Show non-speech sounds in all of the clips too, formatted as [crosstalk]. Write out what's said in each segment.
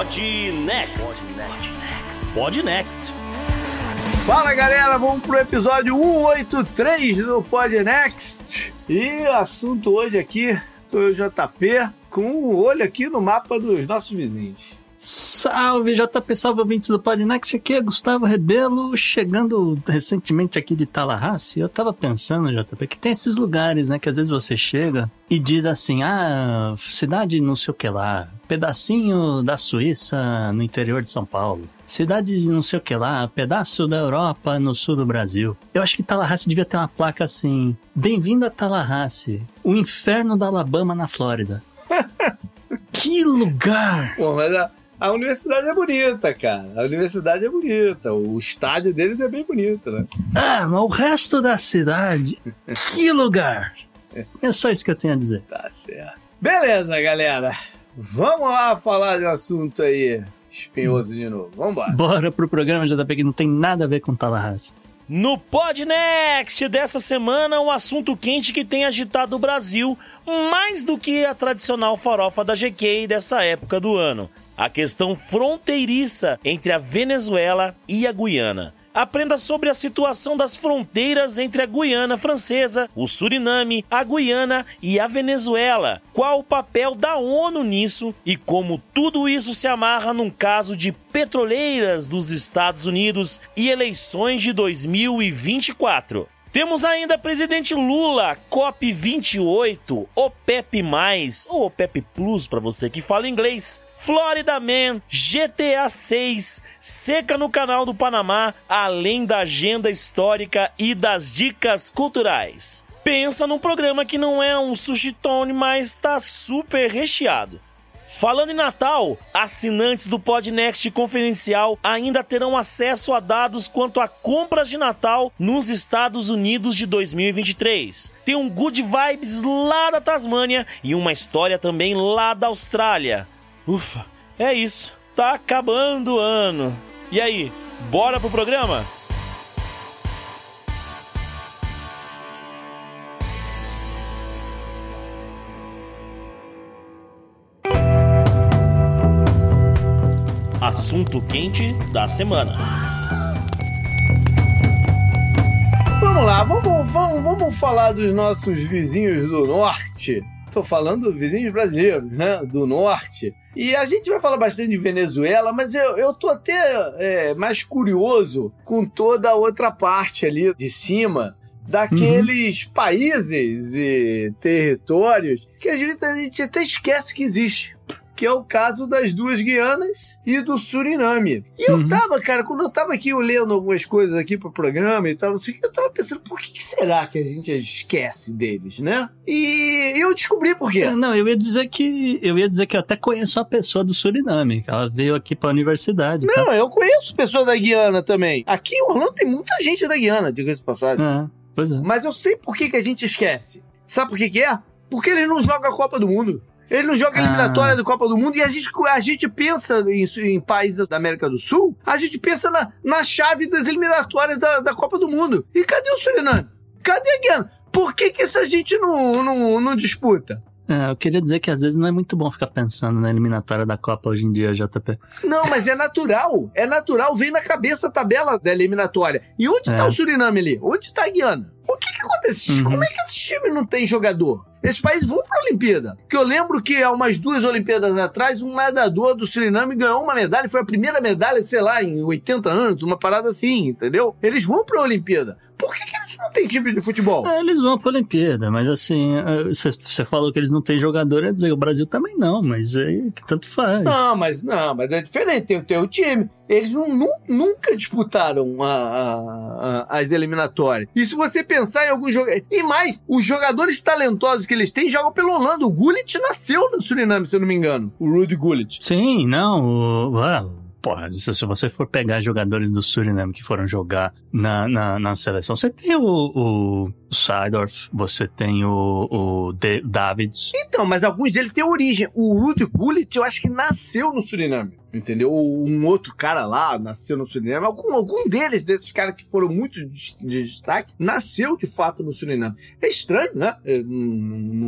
Pod Next. Pod Next. Fala galera, vamos pro episódio 183 do Pod Next. E assunto hoje aqui, tô eu JP com o um olho aqui no mapa dos nossos vizinhos. Salve JP, salve ouvintes do Podnext, aqui é Gustavo Rebelo, chegando recentemente aqui de Tallahassee, eu tava pensando, JP, que tem esses lugares, né, que às vezes você chega e diz assim, ah, cidade não sei o que lá, pedacinho da Suíça no interior de São Paulo, cidade não sei o que lá, pedaço da Europa no sul do Brasil. Eu acho que Tallahassee devia ter uma placa assim, bem-vindo a Tallahassee, o inferno da Alabama na Flórida. [laughs] que lugar! Pô, mas a, a universidade é bonita, cara. A universidade é bonita. O estádio deles é bem bonito, né? Ah, mas o resto da cidade, [laughs] que lugar! É só isso que eu tenho a dizer. Tá certo. Beleza, galera. Vamos lá falar de um assunto aí espinhoso de novo. Vamos embora. Bora pro programa JP que não tem nada a ver com Tallahassee. No Podnext dessa semana, um assunto quente que tem agitado o Brasil mais do que a tradicional farofa da GK dessa época do ano. A questão fronteiriça entre a Venezuela e a Guiana. Aprenda sobre a situação das fronteiras entre a Guiana Francesa, o Suriname, a Guiana e a Venezuela. Qual o papel da ONU nisso e como tudo isso se amarra num caso de petroleiras dos Estados Unidos e eleições de 2024. Temos ainda presidente Lula, COP28, OPEP+, ou OPEP Plus para você que fala inglês, Florida Man, GTA 6, seca no canal do Panamá, além da agenda histórica e das dicas culturais. Pensa num programa que não é um sushi tone, mas tá super recheado. Falando em Natal, assinantes do Podnext Confidencial ainda terão acesso a dados quanto a compras de Natal nos Estados Unidos de 2023. Tem um good vibes lá da Tasmânia e uma história também lá da Austrália. Ufa, é isso. Tá acabando o ano. E aí, bora pro programa? Assunto quente da semana. Vamos lá, vamos, vamos, vamos falar dos nossos vizinhos do norte. Tô falando vizinhos brasileiros, né? Do norte. E a gente vai falar bastante de Venezuela, mas eu, eu tô até é, mais curioso com toda a outra parte ali de cima daqueles uhum. países e territórios que às vezes a gente até esquece que existe que é o caso das duas Guianas e do Suriname. E eu uhum. tava, cara, quando eu tava aqui eu lendo algumas coisas aqui pro programa e tal, assim, eu tava pensando, por que será que a gente esquece deles, né? E eu descobri por quê. Não, eu ia dizer que eu ia dizer que eu até conheço uma pessoa do Suriname, que ela veio aqui pra universidade. Não, tá? eu conheço pessoas da Guiana também. Aqui em Orlando tem muita gente da Guiana, diga-se passagem. É, pois é. Mas eu sei por que, que a gente esquece. Sabe por que, que é? Porque eles não jogam a Copa do Mundo. Ele não joga a eliminatória ah. do Copa do Mundo e a gente, a gente pensa em, em países da América do Sul, a gente pensa na, na chave das eliminatórias da, da Copa do Mundo. E cadê o Suriname? Cadê a Guiana? Por que, que essa gente não, não, não disputa? É, eu queria dizer que às vezes não é muito bom ficar pensando na eliminatória da Copa hoje em dia, JP. Não, mas é natural. É natural, vem na cabeça a tabela da eliminatória. E onde está é. o Suriname ali? Onde está a Guiana? O que, que acontece? Uhum. Como é que esse time não tem jogador? Esses países vão para a Olimpíada. Que eu lembro que há umas duas Olimpíadas atrás, um nadador do Suriname ganhou uma medalha. Foi a primeira medalha, sei lá, em 80 anos, uma parada assim, entendeu? Eles vão para a Olimpíada. Por que, que não têm time de futebol. É, eles vão pra Olimpíada, mas assim, você falou que eles não têm jogador, é dizer, o Brasil também não, mas aí que tanto faz. Não, mas não, mas é diferente, tem, tem o time. Eles não, nu- nunca disputaram a- a- a- as eliminatórias. E se você pensar em alguns jogadores. E mais, os jogadores talentosos que eles têm jogam pelo Holanda. O Gullit nasceu no Suriname, se eu não me engano. O Rudy Gullit. Sim, não, o, porra, se, você for pegar jogadores do Suriname que foram jogar na, na, na seleção, você tem o, o Seidorf, você tem o, o De- Davids, Então, mas alguns deles têm origem. O Rudy Gullit, eu acho que nasceu no Suriname. Entendeu? Ou um outro cara lá nasceu no Suriname. Algum, algum deles, desses caras que foram muito de, de destaque, nasceu de fato no Suriname. É estranho, né? É, Não,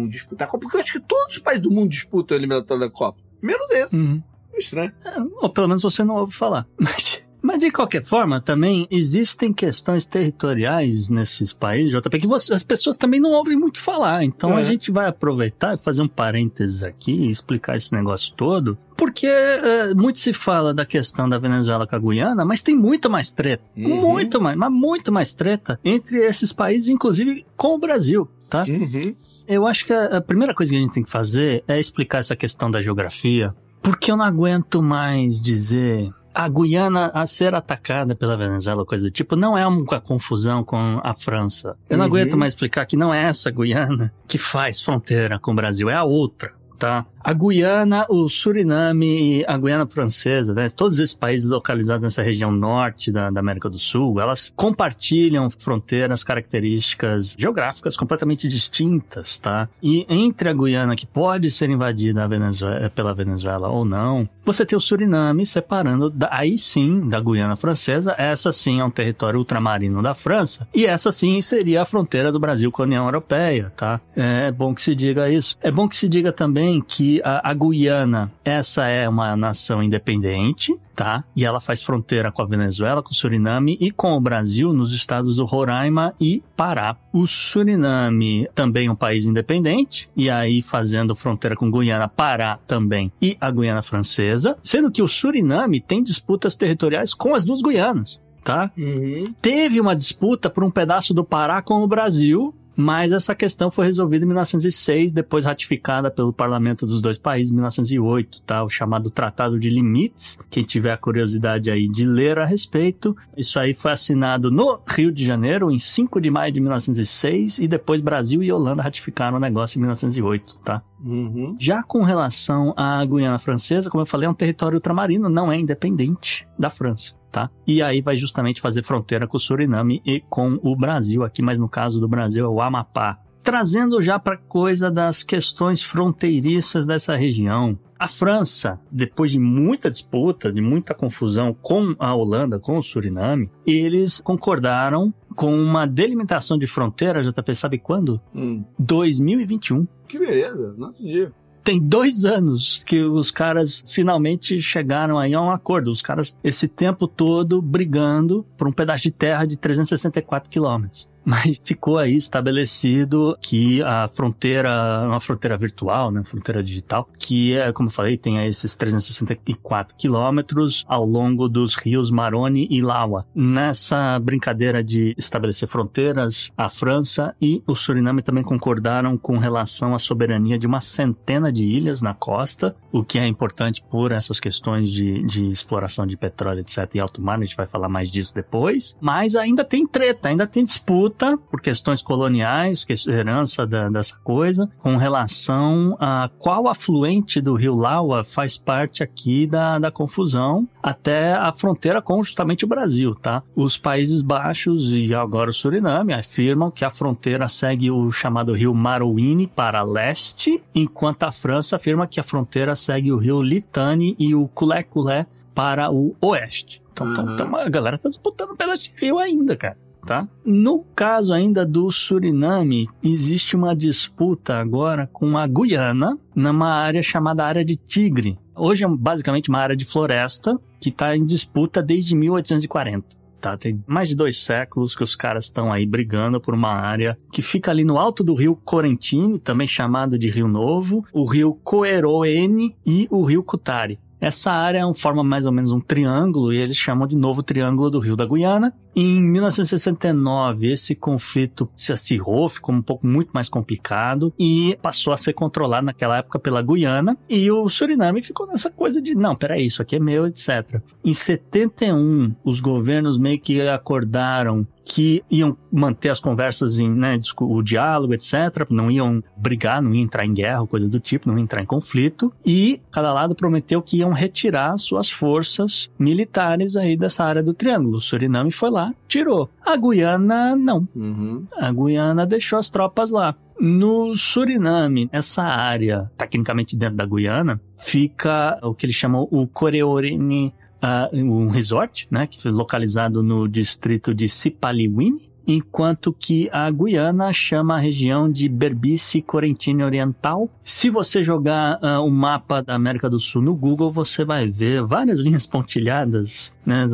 não- disputar a Copa. Porque eu acho que todos os países do mundo disputam a eliminatória da Copa. Menos esse. É estranho. É, ou pelo menos você não ouve falar. [laughs] Mas, mas de qualquer forma, também existem questões territoriais nesses países, JP, que você- as pessoas também não ouvem muito falar. Então a É. gente vai aproveitar e fazer um parênteses aqui e explicar esse negócio todo. Porque é, muito se fala da questão da Venezuela com a Guiana, mas tem muito mais treta. Uhum. Muito mais, mas muito mais treta entre esses países, inclusive com o Brasil, tá? Uhum. Eu acho que a primeira coisa que a gente tem que fazer é explicar essa questão da geografia, porque eu não aguento mais dizer a Guiana a ser atacada pela Venezuela, coisa do tipo, não é uma confusão com a França. Eu não Uhum. aguento mais explicar que não é essa Guiana que faz fronteira com o Brasil, é a outra. Tá? A Guiana, o Suriname e a Guiana Francesa, né? todos esses países localizados nessa região norte da, da América do Sul, elas compartilham fronteiras, características geográficas completamente distintas, tá? E entre a Guiana, que pode ser invadida Venezuela- pela Venezuela ou não, você tem o Suriname separando, da- aí sim, da Guiana Francesa. Essa sim é um território ultramarino da França. E essa sim seria a fronteira do Brasil com a União Europeia, tá? É bom que se diga isso. É bom que se diga também que a, a Guiana, essa é uma nação independente, tá? E ela faz fronteira com a Venezuela, com o Suriname e com o Brasil nos estados do Roraima e Pará. O Suriname também é um país independente, e aí fazendo fronteira com Guiana, Pará também e a Guiana Francesa, sendo que o Suriname tem disputas territoriais com as duas Guianas. Tá? Uhum. Teve uma disputa por um pedaço do Pará com o Brasil, mas essa questão foi resolvida em 1906, depois ratificada pelo parlamento dos dois países em 1908, tá? O chamado Tratado de Limites. Quem tiver a curiosidade aí de ler a respeito, isso aí foi assinado no Rio de Janeiro em 5 de maio de 1906 e depois Brasil e Holanda ratificaram o negócio em 1908, tá? Uhum. Já com relação à Guiana Francesa, como eu falei, é um território ultramarino, não é independente da França. Tá? E aí vai justamente fazer fronteira com o Suriname e com o Brasil aqui, mas no caso do Brasil é o Amapá. Trazendo já para coisa das questões fronteiriças dessa região. A França, depois de muita disputa, de muita confusão com a Holanda, com o Suriname, eles concordaram com uma delimitação de fronteira, JP, sabe quando? Hum. 2021 Que beleza, nosso dia. Tem dois anos que os caras finalmente chegaram aí a um acordo. Os caras, esse tempo todo, brigando por um pedaço de terra de 364 quilômetros. Mas ficou aí estabelecido que a fronteira, uma fronteira virtual, né, fronteira digital, que é, como eu falei, tem esses 364 quilômetros ao longo dos rios Maroni e Laua. Nessa brincadeira de estabelecer fronteiras, a França e o Suriname também concordaram com relação à soberania de uma centena de ilhas na costa, o que é importante por essas questões de, de exploração de petróleo, etc. e alto mar, a gente vai falar mais disso depois. Mas ainda tem treta, ainda tem disputa por questões coloniais, que herança da- dessa coisa, com relação a qual afluente do rio Laua faz parte aqui da, da confusão até a fronteira com justamente o Brasil, tá? Os Países Baixos e agora o Suriname afirmam que a fronteira segue o chamado rio Marouine para leste, enquanto a França afirma que a fronteira segue o rio Litani e o Culé-Culé para o oeste. Então, Uhum. então a galera tá disputando pelo rio ainda, cara. Tá? No caso ainda do Suriname, existe uma disputa agora com a Guiana, numa área chamada Área de Tigre. Hoje é basicamente uma área de floresta que está em disputa desde 1840. Tá, tem mais de dois séculos que os caras estão aí brigando por uma área que fica ali no alto do rio Corentine, também chamado de Rio Novo, o rio Coeroene e o rio Cutari. Essa área é forma mais ou menos um triângulo e eles chamam de Novo Triângulo do Rio da Guiana. Em 1969, esse conflito se acirrou, ficou um pouco muito mais complicado e passou a ser controlado naquela época pela Guiana e o Suriname ficou nessa coisa de, não, peraí, isso aqui é meu, etc. Em 71, os governos meio que acordaram que iam manter as conversas em, né, o diálogo, etc. Não iam brigar, não iam entrar em guerra, coisa do tipo, não iam entrar em conflito. E cada lado prometeu que iam retirar suas forças militares aí dessa área do Triângulo. O Suriname foi lá, tirou. A Guiana, não. Uhum. A Guiana deixou as tropas lá. No Suriname, essa área, tecnicamente dentro da Guiana, fica o que eles chamam o Coreorene uh, um resort, né, que foi localizado no distrito de Sipaliwini, enquanto que a Guiana chama a região de Berbice Correntina Oriental. Se você jogar uh, o mapa da América do Sul no Google, você vai ver várias [laughs] linhas pontilhadas né,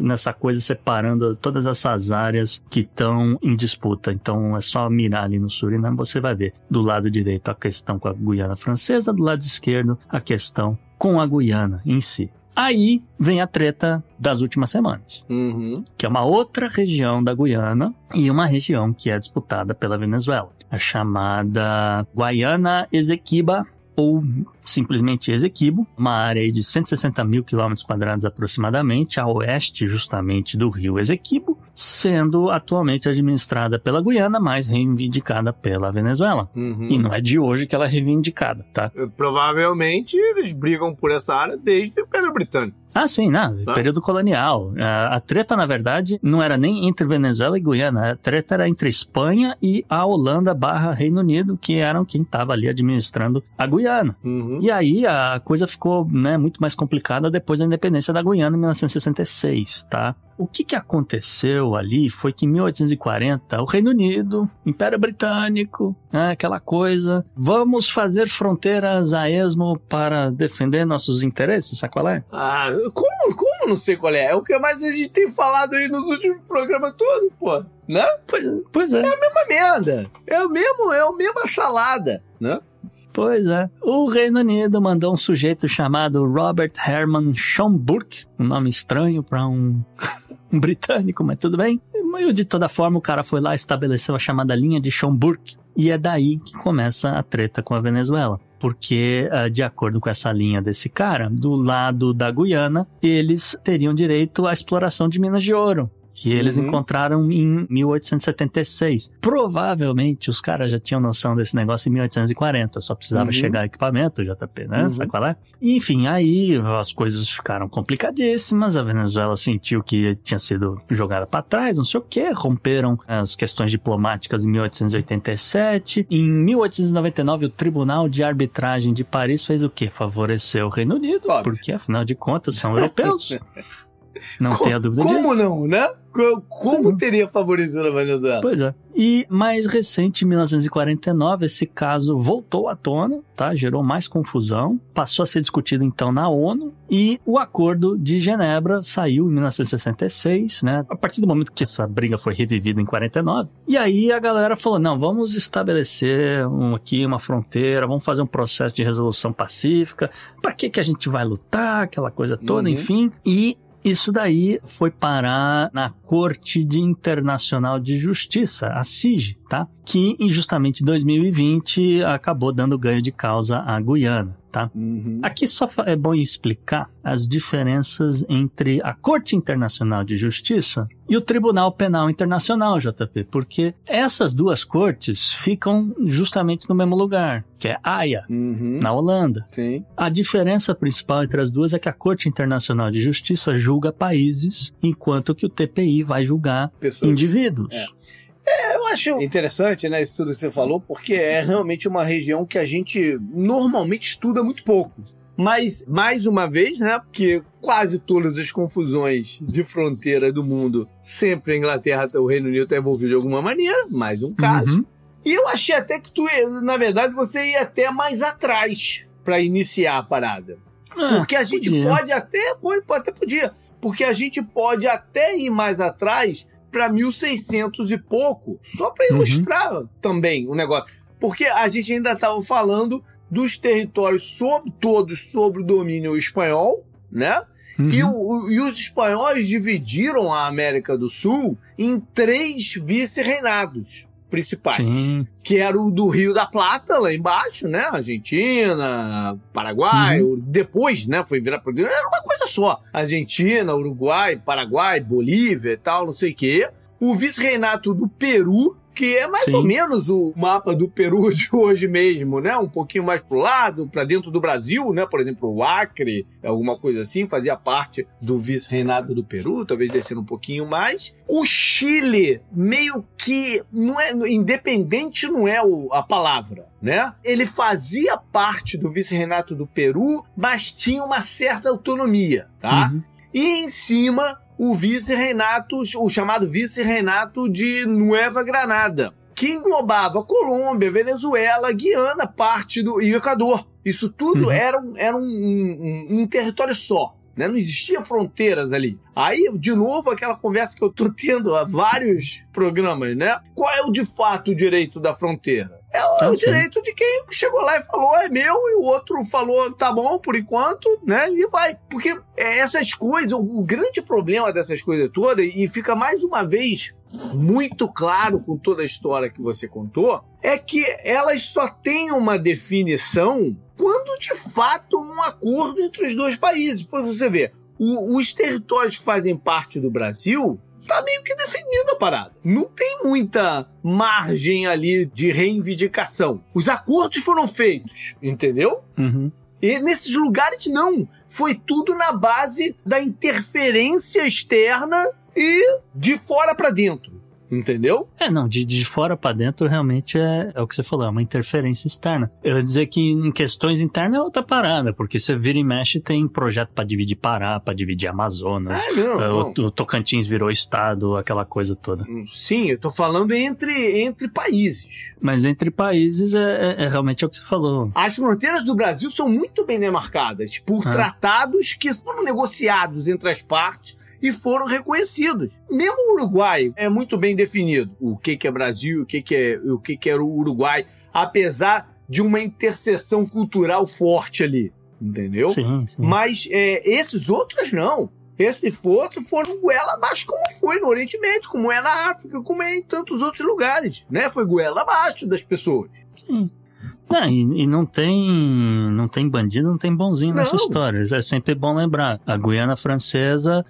nessa coisa separando todas essas áreas que estão em disputa. Então é só mirar ali no Suriname, você vai ver do lado direito a questão com a Guiana Francesa, do lado esquerdo a questão com a Guiana em si. Aí vem a treta das últimas semanas, Uhum. que é uma outra região da Guiana e uma região que é disputada pela Venezuela, a chamada Guiana Esequiba ou simplesmente Esequibo, uma área de 160 mil quilômetros quadrados aproximadamente, a oeste justamente do rio Esequibo, sendo atualmente administrada pela Guiana, mas reivindicada pela Venezuela. Uhum. E não é de hoje que ela é reivindicada, tá? Provavelmente eles brigam por essa área desde o Império Britânico. Ah, sim, não, Tá. período colonial. A, a treta, na verdade, não era nem entre Venezuela e Guiana, a treta era entre Espanha e a Holanda barra Reino Unido, que eram quem estava ali administrando a Guiana. Uhum. E aí a coisa ficou né, muito mais complicada depois da independência da Guiana em 1966, tá? O que, que aconteceu ali foi que em 1840 o Reino Unido, Império Britânico, né, aquela coisa, vamos fazer fronteiras a esmo para defender nossos interesses, sabe qual é? Ah, como, como não sei qual é? É o que mais a gente tem falado aí nos últimos programas todos, pô. Né? Pois, pois é. Uma merda. É o mesmo, é a mesma salada, né? Pois é. O Reino Unido mandou um sujeito chamado Robert Herman Schomburg, um nome estranho para um [laughs] britânico, mas tudo bem. De toda forma, o cara foi lá e estabeleceu a chamada linha de Schomburg. E é daí que começa a treta com a Venezuela. Porque, ah, de acordo com essa linha desse cara, do lado da Guiana, eles teriam direito à exploração de minas de ouro que eles Uhum. encontraram em 1876. Provavelmente os caras já tinham noção desse negócio em 1840, só precisava Uhum. chegar equipamento, JP, né? Uhum. Sabe qual é? Enfim, aí as coisas ficaram complicadíssimas, a Venezuela sentiu que tinha sido jogada para trás, não sei o que, romperam as questões diplomáticas em 1887. Em 1899, o Tribunal de Arbitragem de Paris fez o quê? Favoreceu o Reino Unido, Óbvio. porque afinal de contas são europeus. [laughs] Não Co- tenha dúvida disso. Como não, né? Co- Como Uhum. teria favorecido a Venezuela? Pois é. E mais recente, em 1949, esse caso voltou à tona, tá? Gerou mais confusão, passou a ser discutido então na ONU e o Acordo de Genebra saiu em 1966, né? A partir do momento que essa briga foi revivida em 49. E aí a galera falou: "Não, vamos estabelecer um, aqui uma fronteira, vamos fazer um processo de resolução pacífica. Para que que a gente vai lutar, aquela coisa toda, Uhum. enfim". E isso daí foi parar na Corte de Internacional de Justiça, a CIG, tá? Que em 2020 acabou dando ganho de causa à Guiana, tá? Uhum. Aqui só é bom explicar as diferenças entre a Corte Internacional de Justiça e o Tribunal Penal Internacional, JP, porque essas duas cortes ficam justamente no mesmo lugar, que é Haia, Uhum. na Holanda. Sim. A diferença principal entre as duas é que a Corte Internacional de Justiça julga países, enquanto que o TPI vai julgar Pessoas. indivíduos. É. Eu acho interessante, né, isso tudo que você falou, porque é realmente uma região que a gente normalmente estuda muito pouco. Mas, mais uma vez, né, porque quase todas as confusões de fronteira do mundo, sempre a Inglaterra, o Reino Unido está envolvido de alguma maneira, mais um caso. Uhum. E eu achei até que tu, na verdade, você ia até mais atrás para iniciar a parada. Ah, Porque a gente podia. pode até, pode, até podia, porque a gente pode até ir mais atrás para 1600 e pouco, só para Uhum. ilustrar também o negócio. Porque a gente ainda estava falando dos territórios sob, todos sob o domínio espanhol, né? Uhum. E, o- e os espanhóis dividiram a América do Sul em três vice-reinados principais. Sim. Que era o do Rio da Plata, lá embaixo, né? Argentina, Paraguai. Uhum. Depois, né? Foi virar pro... Era uma coisa só. Argentina, Uruguai, Paraguai, Bolívia e tal, não sei o quê. O vice-reinato do Peru, que é mais Sim. ou menos o mapa do Peru de [laughs] hoje mesmo, né? Um pouquinho mais pro lado, para dentro do Brasil, né? Por exemplo, o Acre, alguma coisa assim, fazia parte do vice-reinado do Peru, talvez descendo um pouquinho mais. O Chile, meio que não é independente não é o- a palavra, né? Ele fazia parte do vice-reinato do Peru, mas tinha uma certa autonomia, tá? Uhum. E em cima, o vice-reinato, o chamado vice-reinato de Nueva Granada, que englobava Colômbia, Venezuela, Guiana, parte do e Equador. Isso tudo Uhum. era, um, era um, um- um território só. Né? Não existia fronteiras ali. Aí, de novo, aquela conversa que eu tô tendo há vários programas, né? Qual é o de fato o direito da fronteira? É o, Ah, o sim. direito de quem chegou lá e falou é meu, e o outro falou tá bom por enquanto, né? E vai. Porque é, essas coisas, o, grande problema dessas coisas todas, e fica mais uma vez muito claro com toda a história que você contou, é que elas só têm uma definição quando de fato um acordo entre os dois países. Por você ver, o- os territórios que fazem parte do Brasil tá meio que definida a parada. Não tem muita margem ali de reivindicação. Os acordos foram feitos, entendeu? Uhum. E nesses lugares não. Foi tudo na base da interferência externa e de fora pra dentro. Entendeu? É, não, de, de fora pra dentro realmente é, é o que você falou, é uma interferência externa. Eu ia dizer que em questões internas é outra parada, porque você vira e mexe tem projeto pra dividir Pará, pra dividir Amazonas, Ah, não, é, não. o, o Tocantins virou estado, aquela coisa toda. Sim, eu tô falando entre, entre países. Mas entre países é, é- é realmente é o que você falou. As fronteiras do Brasil são muito bem demarcadas por Ah. tratados que foram negociados entre as partes e foram reconhecidos. Mesmo o Uruguai é muito bem definido. O que, que é Brasil, o que, que é o que, que era o Uruguai, apesar de uma interseção cultural forte ali. Entendeu? Sim, sim. Mas é, esses outros não. Esses outros foram goela abaixo, como foi no Oriente Médio, como é na África, como é em tantos outros lugares. Né? Foi goela abaixo das pessoas. Não, e, e não tem não tem bandido, não tem bonzinho nessa Não. história. É sempre bom lembrar. A Guiana Francesa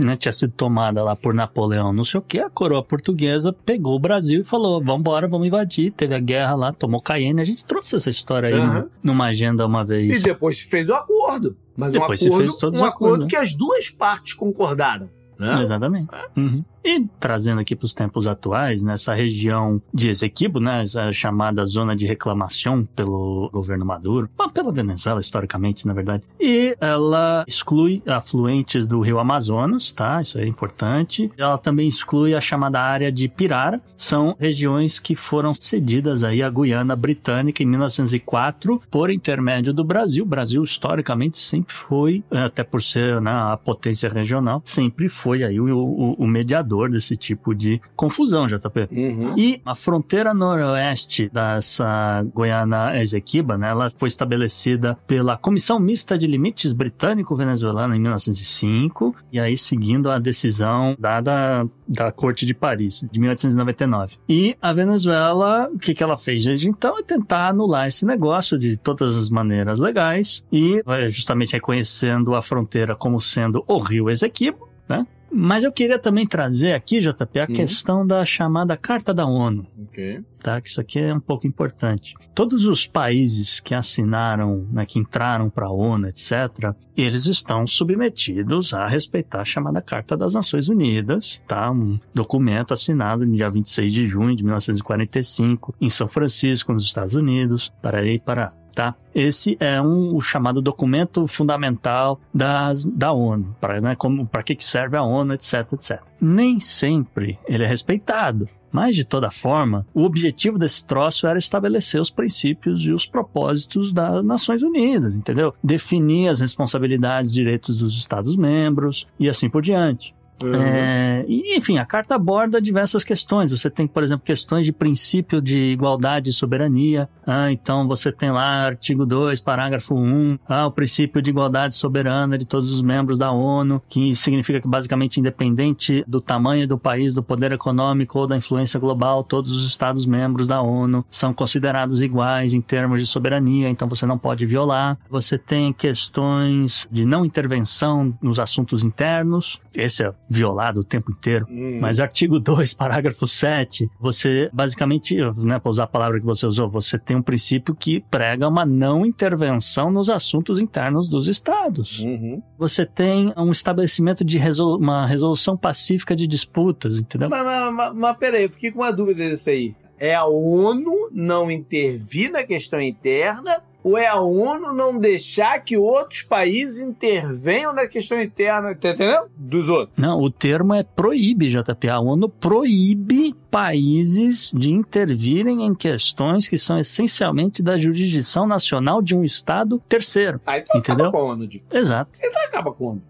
né, tinha sido tomada lá por Napoleão, não sei o que. A coroa portuguesa pegou o Brasil e falou: vambora, vamos invadir. Teve a guerra lá, tomou Cayenne. A gente trouxe essa história aí no- numa agenda uma vez. E depois se fez o acordo. Mas Depois um se acordo, fez um os acordos, acordo né? que as duas partes concordaram. Né? Exatamente. Uhum. E trazendo aqui para os tempos atuais, nessa região de Esequibo, né, essa chamada zona de reclamação pelo governo Maduro, ou pela Venezuela, historicamente, na verdade, e ela exclui afluentes do rio Amazonas, tá? Isso é importante. Ela também exclui a chamada área de Pirara, são regiões que foram cedidas aí à Guiana Britânica em 1904 por intermédio do Brasil. O Brasil, historicamente, sempre foi, até por ser né, a potência regional, sempre foi aí o, o- o mediador desse tipo de confusão, JP. Uhum. E a fronteira noroeste dessa Guiana Esequiba, né, ela foi estabelecida pela Comissão Mista de Limites Britânico-Venezuelana em 1905, e aí seguindo a decisão dada da Corte de Paris, de 1899. E a Venezuela, o que, que ela fez desde então é tentar anular esse negócio de todas as maneiras legais, e vai justamente reconhecendo a fronteira como sendo o rio Esequibo, né? Mas eu queria também trazer aqui, JP, a Uhum. questão da chamada Carta da ONU Ok. tá? Que isso aqui é um pouco importante. Todos os países que assinaram, né, que entraram para a ONU, etc., eles estão submetidos a respeitar a chamada Carta das Nações Unidas, tá? Um documento assinado no dia 26 de junho de 1945 em São Francisco, nos Estados Unidos. Para aí, para Tá? Esse é um, o chamado documento fundamental das, da ONU, para né, como- que, que serve a ONU, etc, etc. Nem sempre ele é respeitado. Mas, de toda forma, o objetivo desse troço era estabelecer os princípios e os propósitos das Nações Unidas, entendeu? Definir as responsabilidades e direitos dos Estados-membros e assim por diante. Uhum. É, e, enfim, a carta aborda diversas questões. Você tem, por exemplo, questões de princípio de igualdade e soberania. Ah, então você tem lá artigo 2, parágrafo 1, ah, o princípio de igualdade soberana de todos os membros da ONU, que significa que basicamente independente do tamanho do país, do poder econômico ou da influência global, todos os estados membros da ONU são considerados iguais em termos de soberania, então você não pode violar. Você tem questões de não intervenção nos assuntos internos. Esse é violado o tempo inteiro. Hum. Mas artigo 2, [laughs] parágrafo 7, você basicamente, né, para usar a palavra que você usou, você tem um princípio que prega uma não intervenção nos assuntos internos dos estados. Uhum. Você tem um estabelecimento de resolu uma resolução pacífica de disputas, entendeu? Mas, mas, mas, mas peraí, eu fiquei com uma dúvida desse aí. É a ONU não intervir na questão interna ou é a ONU não deixar que outros países intervenham na questão interna, tá entendendo? Dos outros. Não, o termo é proíbe, JP. A ONU proíbe países de intervirem em questões que são essencialmente da jurisdição nacional de um Estado terceiro. Aí tu Entendeu? acaba com a ONU. Exato. Tá acaba com a ONU.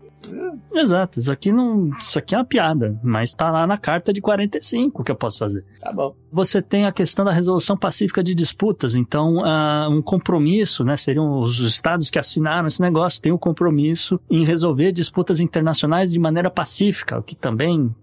Exato, isso aqui não. Isso aqui é uma piada, mas tá lá na carta de 45 que eu posso fazer. Tá bom. Você tem a questão da resolução pacífica de disputas, então ah, um compromisso, né? Seriam os estados que assinaram esse negócio, tem um compromisso em resolver disputas internacionais de maneira pacífica, o que também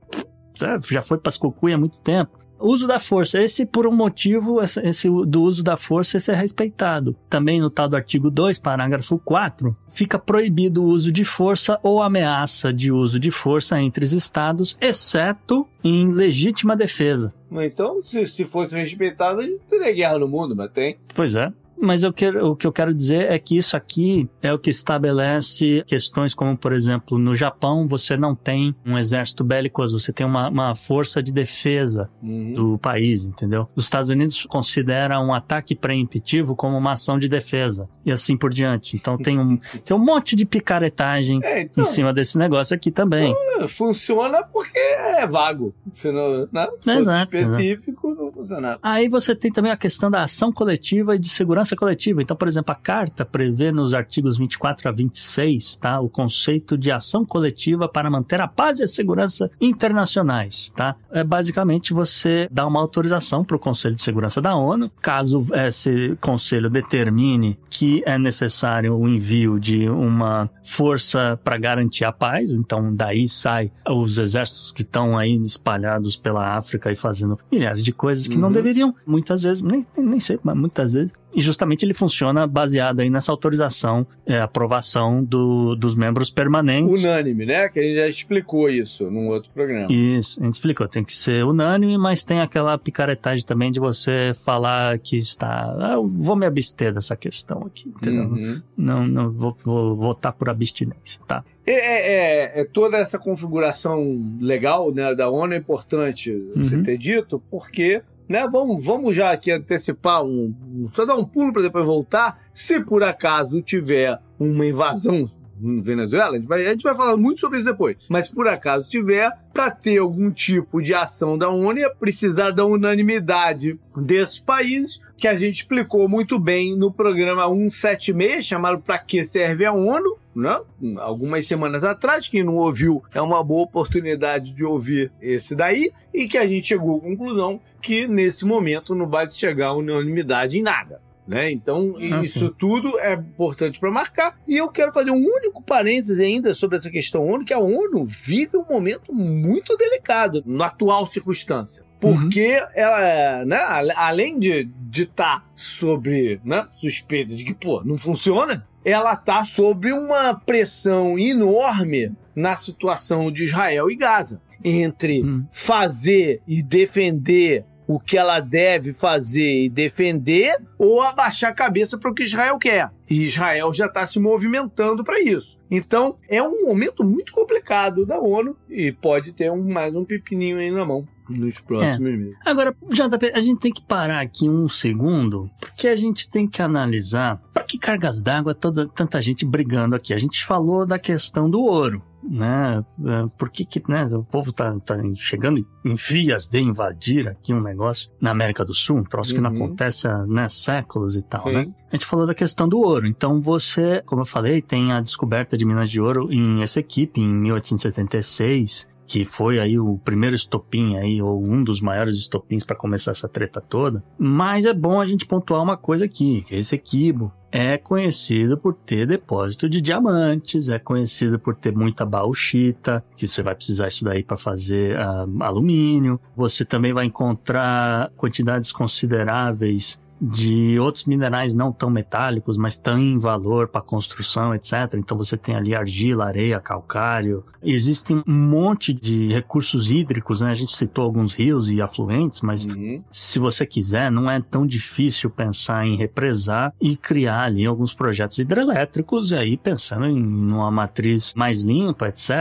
já foi para as cucuia há muito tempo. Uso da força, esse por um motivo, esse, do uso da força, esse é respeitado. Também no tal do artigo 2, parágrafo 4, fica proibido o uso de força ou ameaça de uso de força entre os estados, exceto em legítima defesa. Então, se, se fosse respeitado, não teria guerra no mundo, mas tem. Pois é. Mas eu quero, o que eu quero dizer é que isso aqui é o que estabelece questões como, por exemplo, no Japão você não tem um exército belicoso, você tem uma, uma força de defesa Uhum. do país, entendeu? Os Estados Unidos consideram um ataque preemptivo como uma ação de defesa e assim por diante. Então tem um, [laughs] tem um monte de picaretagem É, então, em cima desse negócio aqui também. funciona porque é vago. Se não, né? Se Exato, específico, não funcionava. Aí você tem também a questão da ação coletiva e de segurança coletiva. Então, por exemplo, a carta prevê nos artigos 24 a 26, tá, o conceito de ação coletiva para manter a paz e a segurança internacionais, tá? É basicamente você dá uma autorização para o Conselho de Segurança da ONU, caso esse conselho determine que é necessário o envio de uma força para garantir a paz, então daí sai os exércitos que estão aí espalhados pela África e fazendo milhares de coisas que não Uhum. deveriam, muitas vezes, nem, nem sei, mas muitas vezes. Justamente ele funciona baseado aí nessa autorização, é, aprovação do, dos membros permanentes. Unânime, né? Que a gente já explicou isso num outro programa. Isso, a gente explicou, tem que ser unânime, mas tem aquela picaretagem também de você falar que está. Ah, eu vou me abster dessa questão aqui, entendeu? Uhum. Não, não vou, vou votar por abstinência, tá? É, é- é- é toda essa configuração legal né, da ONU é importante você Uhum. ter dito, porque né, vamos, vamos já aqui antecipar um. Só dar um pulo para depois voltar. Se por acaso tiver uma invasão Venezuela, a gente, vai, a gente vai falar muito sobre isso depois. Mas por acaso tiver, para ter algum tipo de ação da ONU, ia precisar da unanimidade desses países, que a gente explicou muito bem no programa 176, chamado Para que serve a ONU, né? algumas semanas atrás. Quem não ouviu, é uma boa oportunidade de ouvir esse daí. E que a gente chegou à conclusão que nesse momento não vai chegar a unanimidade em nada. Né? Então, Ah, isso sim. tudo é importante para marcar. E eu quero fazer um único parêntese ainda sobre essa questão ONU, que a ONU vive um momento muito delicado na atual circunstância. Porque ela, né, além de estar sobre né, suspeita de que, pô, não funciona, ela está sob uma pressão enorme na situação de Israel e Gaza. Entre Hum. fazer e defender o que ela deve fazer e defender, ou abaixar a cabeça para o que Israel quer. E Israel já está se movimentando para isso. Então, é um momento muito complicado da ONU e pode ter um, mais um pepininho aí na mão nos próximos meses. Agora, JP, a gente tem que parar aqui um segundo, porque a gente tem que analisar para que cargas d'água toda tanta gente brigando aqui. A gente falou da questão do ouro, né? É, Por que, que né, o povo tá, tá chegando em vias de invadir aqui um negócio na América do Sul, um troço que não Uhum. acontece há né, séculos e tal, Sim. né? A gente falou da questão do ouro. Então você, como eu falei, tem a descoberta de minas de ouro em essa equipe em 1876 que foi aí o primeiro estopim aí, ou um dos maiores estopins para começar essa treta toda. Mas é bom a gente pontuar uma coisa aqui, que esse Equibo é conhecido por ter depósito de diamantes, é conhecido por ter muita bauxita, que você vai precisar isso daí para fazer uh, alumínio. Você também vai encontrar quantidades consideráveis de outros minerais não tão metálicos, mas têm valor para construção, etc. Então você tem ali argila, areia, calcário. Existe um monte de recursos hídricos, né? A gente citou alguns rios e afluentes, mas uhum. se você quiser, não é tão difícil pensar em represar e criar ali alguns projetos hidrelétricos, e aí pensando em uma matriz mais limpa, etc.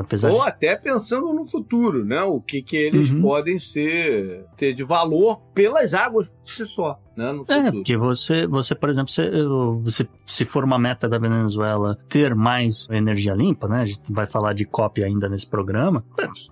Apesar Ou de... até pensando no futuro, né? O que, que eles uhum. podem ser ter de valor pelas águas por si só né, no futuro. É, porque você, você por exemplo, você, você, se for uma meta da Venezuela ter mais energia limpa, né, a gente vai falar de COP ainda nesse programa,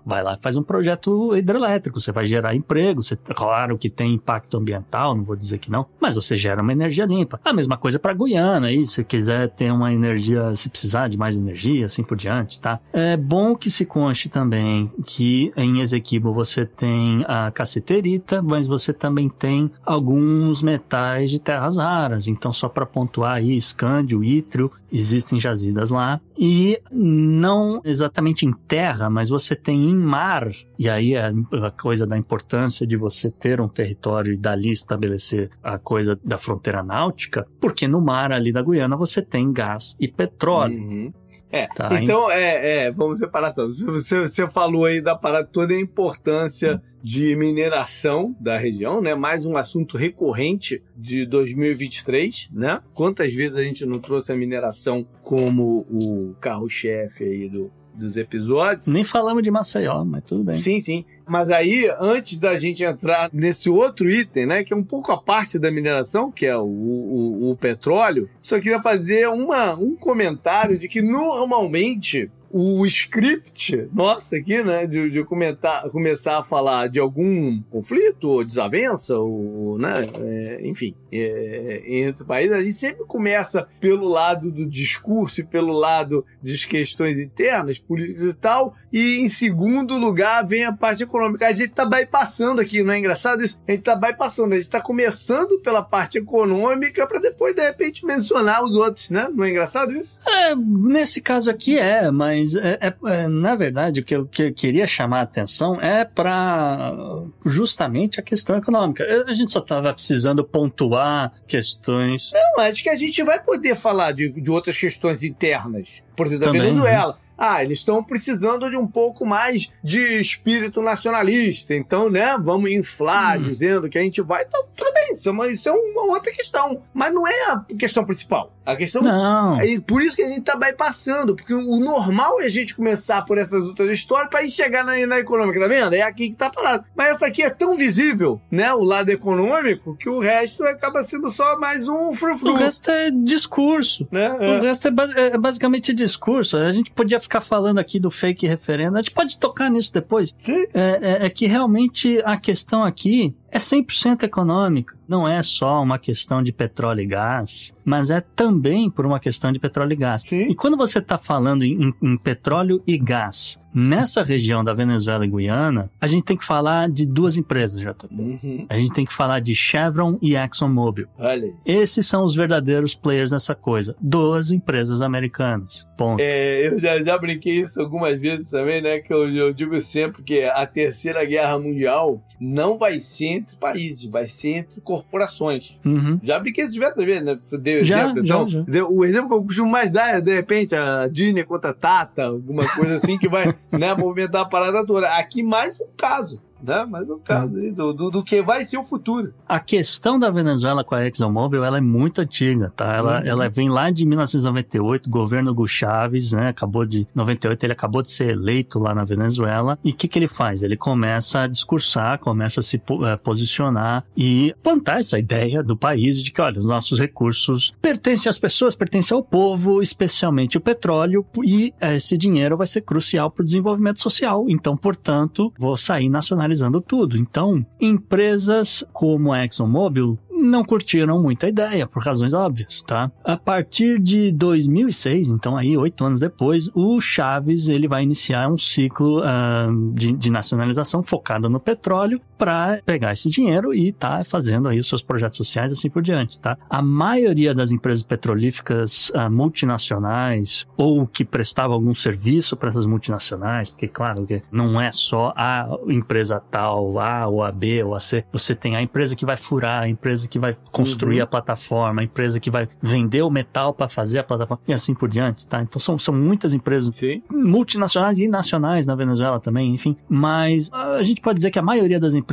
vai lá e faz um projeto hidrelétrico, você vai gerar emprego, você, claro que tem impacto ambiental, não vou dizer que não, mas você gera uma energia limpa. A mesma coisa para Guiana, aí, se quiser ter uma energia, se precisar de mais energia, assim por diante, tá? É bom que se conste também que em Esequibo você tem a caceterita, mas você também tem alguns alguns metais de terras raras. Então, só para pontuar aí, escândio, ítrio, existem jazidas lá. E não exatamente em terra, mas você tem em mar. E aí é a coisa da importância de você ter um território e dali estabelecer a coisa da fronteira náutica, porque no mar ali da Guiana você tem gás e petróleo. Uhum. É, tá, então, é, é, vamos separar tudo. Você, você falou aí da parada toda a importância de mineração da região, né? Mais um assunto recorrente de 2023, né? Quantas vezes a gente não trouxe a mineração como o carro-chefe aí do, dos episódios. Nem falamos de Maceió, mas tudo bem. Sim, sim. Mas aí, antes da gente entrar nesse outro item, né, que é um pouco a parte da mineração, que é o, o, o petróleo, só queria fazer uma, um comentário de que normalmente o script nossa aqui, né, de, de comentar, começar a falar de algum conflito ou desavença, ou, né, é, enfim, é, entre países, a gente sempre começa pelo lado do discurso e pelo lado das questões internas, políticas e tal, e em segundo lugar vem a parte econômica. A gente tá bypassando aqui, não é engraçado isso? A gente tá bypassando, a gente tá começando pela parte econômica para depois, de repente, mencionar os outros, né? Não é engraçado isso? É, nesse caso aqui é, mas mas é, é, é, na verdade o que eu, que eu queria chamar a atenção é para justamente a questão econômica. A gente só estava precisando pontuar questões. Não, acho que a gente vai poder falar de, de outras questões internas. Por exemplo, da Venezuela. Ah, eles estão precisando de um pouco mais de espírito nacionalista. Então, né, vamos inflar hum. dizendo que a gente vai. Então, tudo bem, isso é, uma, isso é uma outra questão. Mas não é a questão principal. A questão. Não. É por isso que a gente tá bypassando. Porque o normal é a gente começar por essas outras histórias para ir chegar na, na econômica, tá vendo? É aqui que tá parado. Mas essa aqui é tão visível, né, o lado econômico, que o resto acaba sendo só mais um frufru. O resto é discurso. Né? É. O resto é, é basicamente discurso. A gente podia ficar falando aqui do fake referendo, a gente pode tocar nisso depois. Sim. É, é, é que realmente a questão aqui é 100% econômica. Não é só uma questão de petróleo e gás, mas é também por uma questão de petróleo e gás. Sim. E quando você está falando em, em, petróleo e gás, nessa região da Venezuela e Guiana, a gente tem que falar de duas empresas, já. Uhum. A gente tem que falar de Chevron e ExxonMobil. Olha. Esses são os verdadeiros players nessa coisa. Duas empresas americanas. Ponto. É, eu já, já brinquei isso algumas vezes também, né? Que eu, eu digo sempre que a Terceira Guerra Mundial não vai ser entre países, vai ser entre corporações. Uhum. Já brinquei isso diversas vezes, né? Deu já, exemplo. Já, então, já. o exemplo que eu costumo mais dar é, de repente, a Disney contra a Tata, alguma coisa assim que vai [laughs] né, movimentar a parada toda. Aqui mais um caso né? Mas é o caso aí do, do, do, que vai ser o futuro. A questão da Venezuela com a ExxonMobil, ela é muito antiga, tá? Ela, uhum. ela vem lá de 1998, governo Hugo Chávez, né? Acabou de 98, ele acabou de ser eleito lá na Venezuela. E o que que ele faz? Ele começa a discursar, começa a se uh, posicionar e plantar essa ideia do país de que, olha, os nossos recursos pertencem às pessoas, pertencem ao povo, especialmente o petróleo, e esse dinheiro vai ser crucial para o desenvolvimento social. Então, portanto, vou sair nacionalizando tudo. Então, empresas como a ExxonMobil não curtiram muito a ideia, por razões óbvias, tá? A partir de 2006, então aí oito anos depois, o Chaves ele vai iniciar um ciclo uh, de, de, nacionalização focado no petróleo para pegar esse dinheiro e tá fazendo aí os seus projetos sociais assim por diante, tá? A maioria das empresas petrolíferas uh, multinacionais ou que prestavam algum serviço para essas multinacionais, porque claro que não é só a empresa tal, A ou a B ou a C, você tem a empresa que vai furar, a empresa que vai construir uhum. a plataforma, a empresa que vai vender o metal para fazer a plataforma e assim por diante, tá? Então são, são muitas empresas Sim. multinacionais e nacionais na Venezuela também, enfim. Mas a gente pode dizer que a maioria das empresas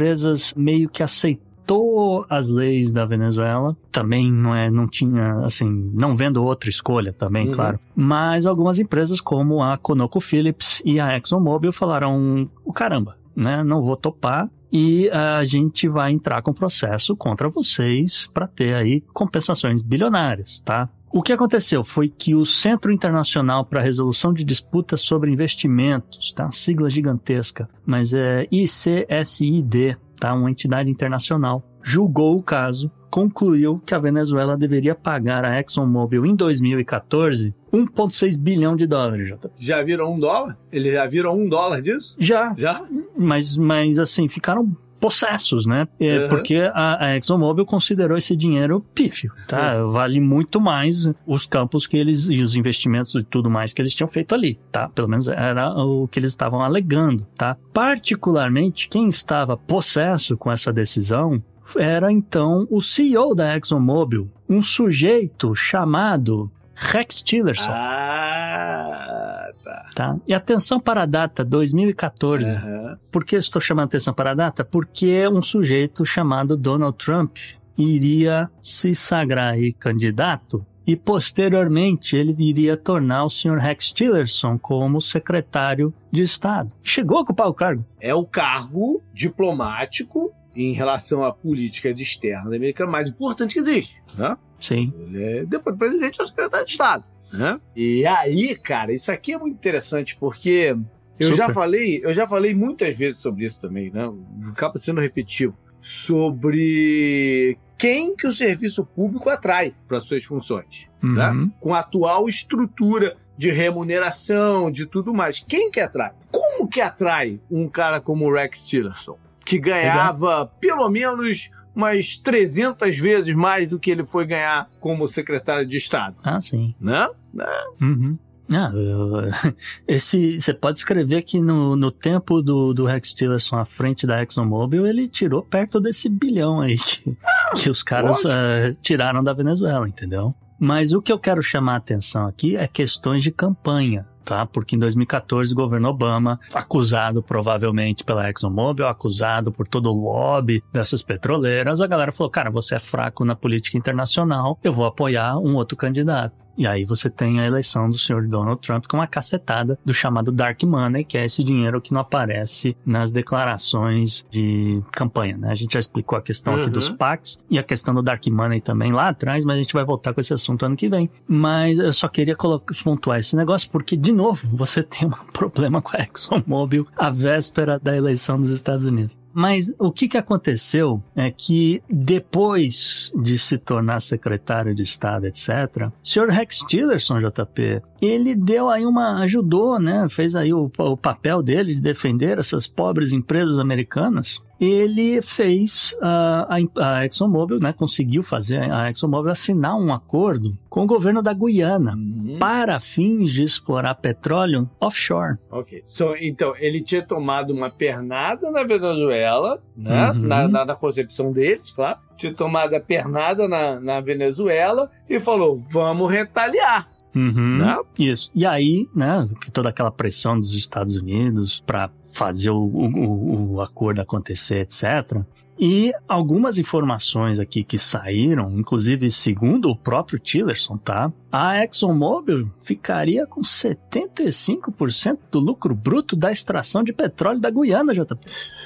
meio que aceitou as leis da Venezuela. Também não é, não tinha, assim, não vendo outra escolha também, uhum. claro. Mas algumas empresas como a ConocoPhillips e a ExxonMobil falaram, o caramba, né? Não vou topar e a gente vai entrar com processo contra vocês para ter aí compensações bilionárias, tá? O que aconteceu foi que o Centro Internacional para a Resolução de Disputas sobre Investimentos, tá? Sigla gigantesca, mas é ICSID, tá? Uma entidade internacional, julgou o caso, concluiu que a Venezuela deveria pagar a ExxonMobil em 2014 1,6 bilhão de dólares, Jota. Já viram um dólar? Eles já viram um dólar disso? Já. Já? Mas, mas assim, ficaram possessos, né? Uhum. Porque a, a, ExxonMobil considerou esse dinheiro pífio, tá? Uhum. Vale muito mais os campos que eles e os investimentos e tudo mais que eles tinham feito ali, tá? Pelo menos era o que eles estavam alegando, tá? Particularmente, quem estava possesso com essa decisão era então o CEO da ExxonMobil, um sujeito chamado Rex Tillerson. Ah, tá. tá. E atenção para a data 2014. Uhum. Por que estou chamando atenção para a data? Porque um sujeito chamado Donald Trump iria se sagrar aí candidato e posteriormente ele iria tornar o Sr. Rex Tillerson como secretário de Estado. Chegou a ocupar o cargo. É o cargo diplomático em relação à política externa da América mais importante que existe, né? Sim. É, depois do presidente, é o secretário de Estado. Né? E aí, cara, isso aqui é muito interessante porque eu Super. já falei, eu já falei muitas vezes sobre isso também, né? Acaba sendo repetitivo sobre quem que o serviço público atrai para suas funções, uhum. né? Com a atual estrutura de remuneração, de tudo mais. Quem que atrai? Como que atrai um cara como o Rex Tillerson, que ganhava Exato. pelo menos umas 300 vezes mais do que ele foi ganhar como secretário de Estado. Ah, sim. Né? né? Uhum. Ah, eu, [laughs] esse, você pode escrever que no, no tempo do, do Rex Tillerson à frente da ExxonMobil, ele tirou perto desse bilhão aí que, que os caras uh, tiraram da Venezuela, entendeu? Mas o que eu quero chamar a atenção aqui é questões de campanha tá? Porque em 2014 o governo Obama, acusado provavelmente pela ExxonMobil, acusado por todo o lobby dessas petroleiras, a galera falou: "Cara, você é fraco na política internacional, eu vou apoiar um outro candidato". E aí você tem a eleição do senhor Donald Trump com uma cacetada do chamado dark money, que é esse dinheiro que não aparece nas declarações de campanha, né? A gente já explicou a questão uhum. aqui dos uhum. PACs e a questão do dark money também lá atrás, mas a gente vai voltar com esse assunto ano que vem. Mas eu só queria pontuar esse negócio porque de de novo, você [laughs] tem um problema com a ExxonMobil à véspera da eleição dos Estados Unidos. Mas o que, que aconteceu é que depois de se tornar secretário de Estado, etc., o senhor Rex Tillerson, JP, ele deu aí uma, ajudou, né, fez aí o, o papel dele de defender essas pobres empresas americanas ele fez a, a ExxonMobil, né, conseguiu fazer a ExxonMobil assinar um acordo com o governo da Guiana uhum. para fins de explorar petróleo offshore. Ok. So, então, ele tinha tomado uma pernada na Venezuela, né, uhum. na, na, na, concepção deles, claro, tinha tomado a pernada na, na Venezuela e falou: vamos retaliar. Uhum, né? Isso. E aí, né, toda aquela pressão dos Estados Unidos para fazer o, o, o acordo acontecer, etc. E algumas informações aqui que saíram, inclusive segundo o próprio Tillerson, tá? a ExxonMobil ficaria com 75% do lucro bruto da extração de petróleo da Guiana, JP.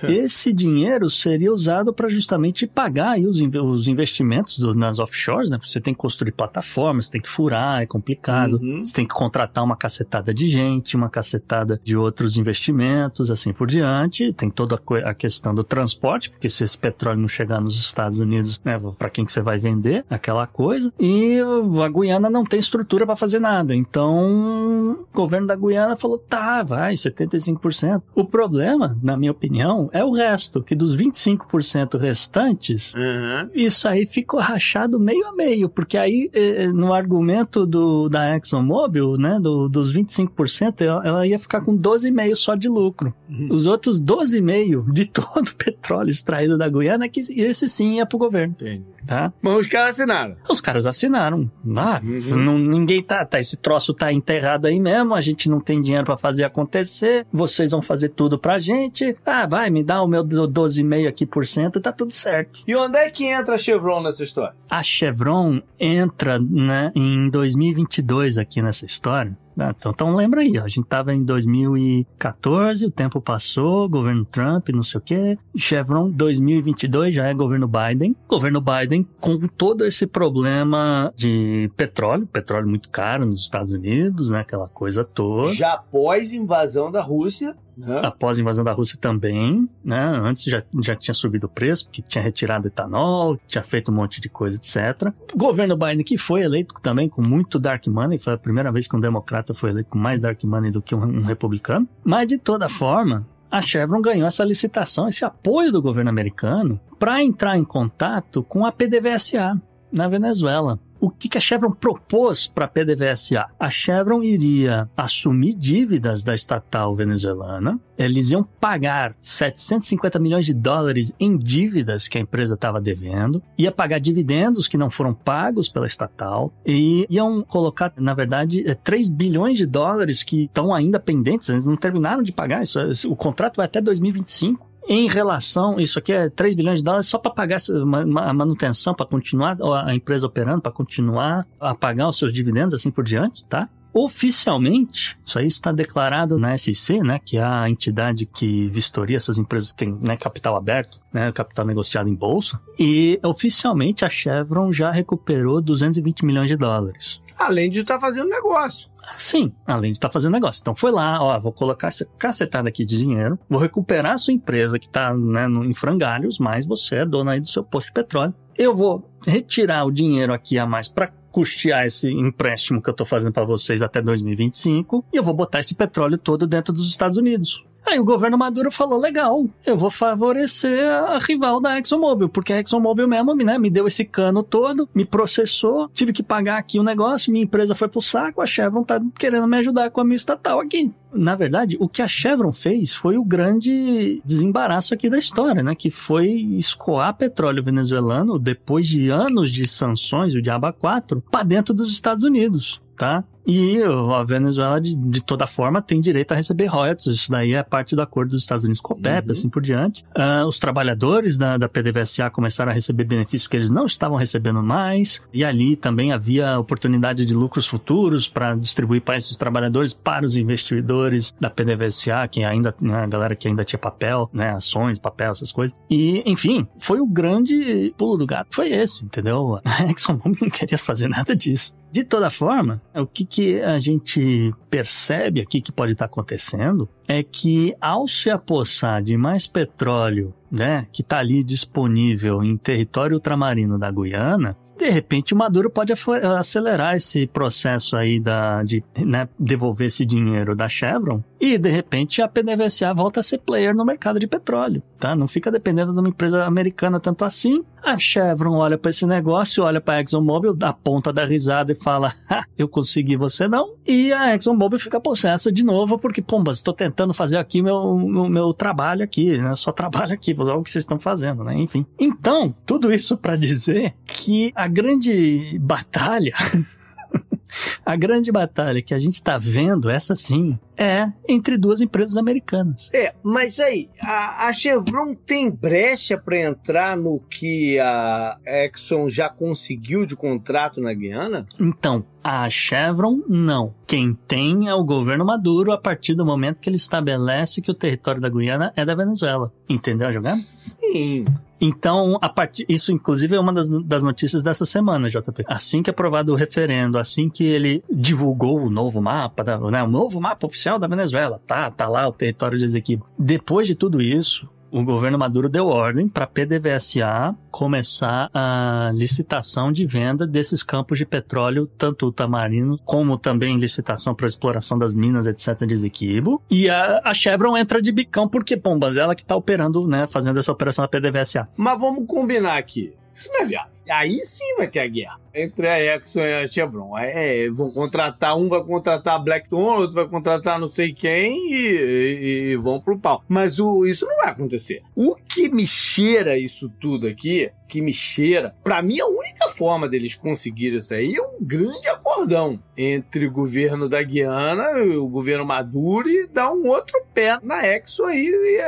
Esse dinheiro seria usado para justamente pagar os, os investimentos do, nas offshores, né? Você tem que construir plataformas, tem que furar, é complicado. Uhum. Você tem que contratar uma cacetada de gente, uma cacetada de outros investimentos, assim por diante. Tem toda a questão do transporte, porque se esse petróleo não chegar nos Estados Unidos, né, para quem que você vai vender, aquela coisa. E a Guiana não tem estrutura para fazer nada. Então, o governo da Guiana falou: "Tá, vai, 75%". O problema, na minha opinião, é o resto, que dos 25% restantes, Uhum. isso aí ficou rachado meio a meio, porque aí eh, no argumento do, da ExxonMobil, né, do, dos 25%, ela, ela ia ficar com 12,5% só de lucro. Os outros 12,5% de todo o petróleo extraído da Guiana, que esse sim ia pro governo, Entendi. tá? Mas os caras assinaram. Os caras assinaram. Ah, não- ninguém tá, tá, esse troço tá enterrado aí mesmo, a gente não tem dinheiro pra fazer acontecer, vocês vão fazer tudo pra gente. Ah, vai, me dá o meu 12,5 aqui por cento, tá tudo certo. E onde é que entra a Chevron nessa história? A Chevron entra né, em 2022 aqui nessa história. Ah, Então, então lembra aí, ó, a gente tava em 2014, o tempo passou, governo Trump, não sei o quê. Chevron 2022 já é governo Biden. Governo Biden com todo esse problema de petróleo, petróleo muito caro nos Estados Unidos, né, aquela coisa toda. Já após invasão da Rússia, né? Após a invasão da Rússia também, né? Antes já, já tinha subido o preço, porque tinha retirado etanol, tinha feito um monte de coisa, etc. O governo Biden, que foi eleito também com muito dark money, foi a primeira vez que um democrata foi eleito com mais dark money do que um, um republicano. Mas, de toda forma, a Chevron ganhou essa licitação, esse apoio do governo americano, para entrar em contato com a PDVSA na Venezuela. O que, a Chevron propôs para a PDVSA? A? Chevron iria assumir dívidas da estatal venezuelana, eles iam pagar 750 milhões de dólares em dívidas que a empresa estava devendo, ia pagar dividendos que não foram pagos pela estatal. E iam colocar, na verdade, eh, 3 bilhões de dólares que estão ainda pendentes, eles não terminaram de pagar, isso, o contrato vai até 2025. Em relação, isso aqui é 3 bilhões de dólares só para pagar a manutenção, para continuar a empresa operando, para continuar a pagar os seus dividendos, assim por diante, tá? Oficialmente, isso aí está declarado na SEC, né, que é a entidade que vistoria essas empresas que têm né, capital aberto, né, capital negociado em bolsa, e oficialmente a Chevron já recuperou 220 milhões de dólares. Além de estar fazendo negócio. Sim, além de estar fazendo negócio. Então foi lá, ó, vou colocar essa cacetada aqui de dinheiro, vou recuperar a sua empresa que está né, em frangalhos, mas você é dono aí do seu posto de petróleo. Eu vou retirar o dinheiro aqui a mais para custear esse empréstimo que eu estou fazendo para vocês até 2025 e eu vou botar esse petróleo todo dentro dos Estados Unidos. Aí o governo Maduro falou: legal, eu vou favorecer a rival da ExxonMobil, porque a ExxonMobil mesmo né, me deu esse cano todo, me processou, tive que pagar aqui o negócio, minha empresa foi pro saco, a Chevron tá querendo me ajudar com a minha estatal aqui. Na verdade, o que a Chevron fez foi o grande desembaraço aqui da história, né? Que foi escoar petróleo venezuelano depois de anos de sanções, o Diaba 4, para dentro dos Estados Unidos, tá? E a Venezuela, de, de toda forma, tem direito a receber royalties. Isso daí é parte do acordo dos Estados Unidos com a OPEP, assim por diante. Ah, os trabalhadores da, da PDVSA começaram a receber benefícios que eles não estavam recebendo mais. E ali também havia oportunidade de lucros futuros para distribuir para esses trabalhadores, para os investidores da PDVSA, que ainda, né, a galera que ainda tinha papel, né, ações, papel, essas coisas. E, enfim, foi o grande pulo do gato. Foi esse, entendeu? [laughs] A ExxonMobil não queria fazer nada disso. De toda forma, o que, que a gente percebe aqui que pode estar acontecendo é que ao se apossar de mais petróleo, né, que está ali disponível em território ultramarino da Guiana, de repente o Maduro pode acelerar esse processo aí da, de né, devolver esse dinheiro da Chevron e de repente a PDVSA volta a ser player no mercado de petróleo, tá? Não fica dependendo de uma empresa americana tanto assim. A Chevron olha para esse negócio, olha para a ExxonMobil, dá ponta da risada e fala: "Ha, eu consegui, você não". E a ExxonMobil fica possessa de novo porque, pomba, estou tentando fazer aqui meu, meu, meu trabalho aqui, né? Só trabalho aqui, o que vocês estão fazendo, né? Enfim. Então, tudo isso para dizer que a grande batalha [laughs] [laughs] A grande batalha que a gente tá vendo, essa sim, é entre duas empresas americanas. É, mas aí, a, a Chevron tem brecha para entrar no que a Exxon já conseguiu de contrato na Guiana? Então, a Chevron, não. Quem tem é o governo Maduro a partir do momento que ele estabelece que o território da Guiana é da Venezuela. Entendeu a jogada? Sim. Então, a partir, isso inclusive é uma das, das notícias dessa semana, JP. Assim que aprovado o referendo, assim que ele divulgou o novo mapa, né, o novo mapa oficial da Venezuela, tá, tá lá o território de Esequibo. Depois de tudo isso, o governo Maduro deu ordem para a PDVSA começar a licitação de venda desses campos de petróleo, tanto o Tamarino como também licitação para exploração das minas, etc. de Equibo. E a, a, Chevron entra de bicão porque, pombas, ela que está operando, né, fazendo essa operação na PDVSA. Mas vamos combinar aqui. Isso não é viável. Aí sim vai ter a guerra entre a Exxon e a Chevron. É, vão contratar, um vai contratar a Blackstone, outro vai contratar não sei quem e, e, e, vão pro pau. Mas o, isso não vai acontecer. O que me cheira isso tudo aqui, que me cheira, pra mim a única forma deles conseguirem isso aí é um grande acordão entre o governo da Guiana e o governo Maduro e dar um outro pé na Exxon aí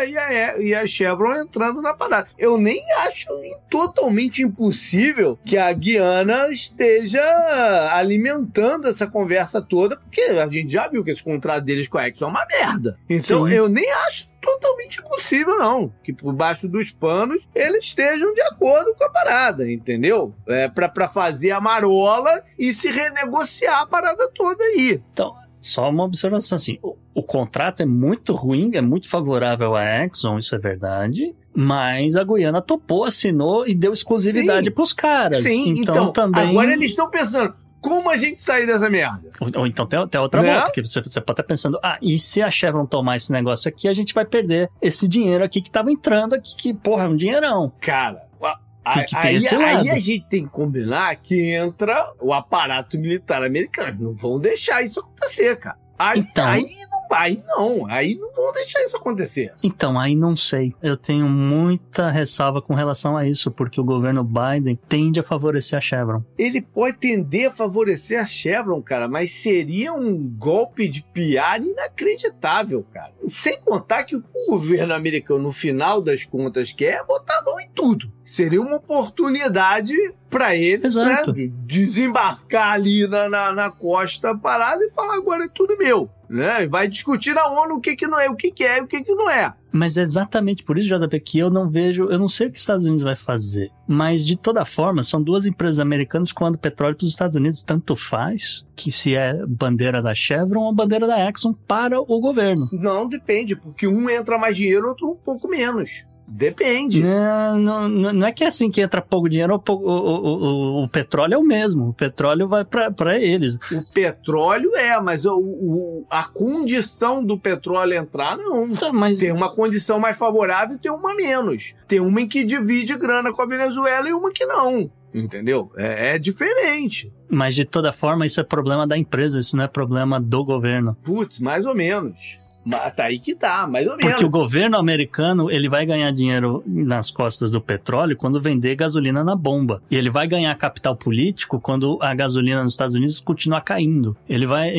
e, a, e a Chevron entrando na parada. Eu nem acho totalmente impossível que a Guiana esteja alimentando essa conversa toda, porque a gente já viu que esse contrato deles com a Exxon é uma merda. Então Sim. eu nem acho totalmente impossível, não. Que por baixo dos panos eles estejam de acordo com a parada, entendeu? É pra, pra fazer a marola e se renegociar a parada toda aí. Então, só uma observação assim: o, o contrato é muito ruim, é muito favorável à Exxon, isso é verdade. Mas a Guiana topou, assinou e deu exclusividade para os caras. Sim, então, então também. Agora eles estão pensando, como a gente sair dessa merda? Ou, ou então tem, tem outra né? volta, que você, você, pode estar pensando, ah, e se a Chevron tomar esse negócio aqui, a gente vai perder esse dinheiro aqui que estava entrando aqui, que, porra, é um dinheirão. Cara, que, que aí, aí, a gente tem que combinar que entra o aparato militar americano. Não vão deixar isso acontecer, cara. Aí, então, aí não Aí não, aí não vão deixar isso acontecer. Então, aí não sei. Eu tenho muita ressalva com relação a isso, porque o governo Biden tende a favorecer a Chevron. Ele pode tender a favorecer a Chevron, cara, mas seria um golpe de piar inacreditável, cara. Sem contar que o governo americano, no final das contas, quer botar a mão em tudo. Seria uma oportunidade para eles, né, né? Desembarcar ali na, na, na costa parada e falar agora é tudo meu né? Vai discutir na ONU o que, que não é, o que, que é e o que, que não é. Mas é exatamente por isso, JP, que eu não vejo, eu não sei o que os Estados Unidos vai fazer. Mas de toda forma, são duas empresas americanas quando petróleo para os Estados Unidos tanto faz que se é bandeira da Chevron ou bandeira da Exxon para o governo. Não depende, porque um entra mais dinheiro, outro um pouco menos. Depende. Não, não, não, é que é assim que entra pouco dinheiro, o, o, o, o petróleo é o mesmo. O petróleo vai para eles. O petróleo é, mas o, a condição do petróleo entrar, não. Tá, mas... Tem uma condição mais favorável e tem uma menos. Tem uma em que divide grana com a Venezuela e uma que não. Entendeu? É, é diferente. Mas de toda forma, isso é problema da empresa, isso não é problema do governo. Putz, mais ou menos. Tá aí que tá, mais ou menos. Porque o governo americano, ele vai ganhar dinheiro nas costas do petróleo quando vender gasolina na bomba. E ele vai ganhar capital político quando a gasolina nos Estados Unidos continuar caindo. Ele vai,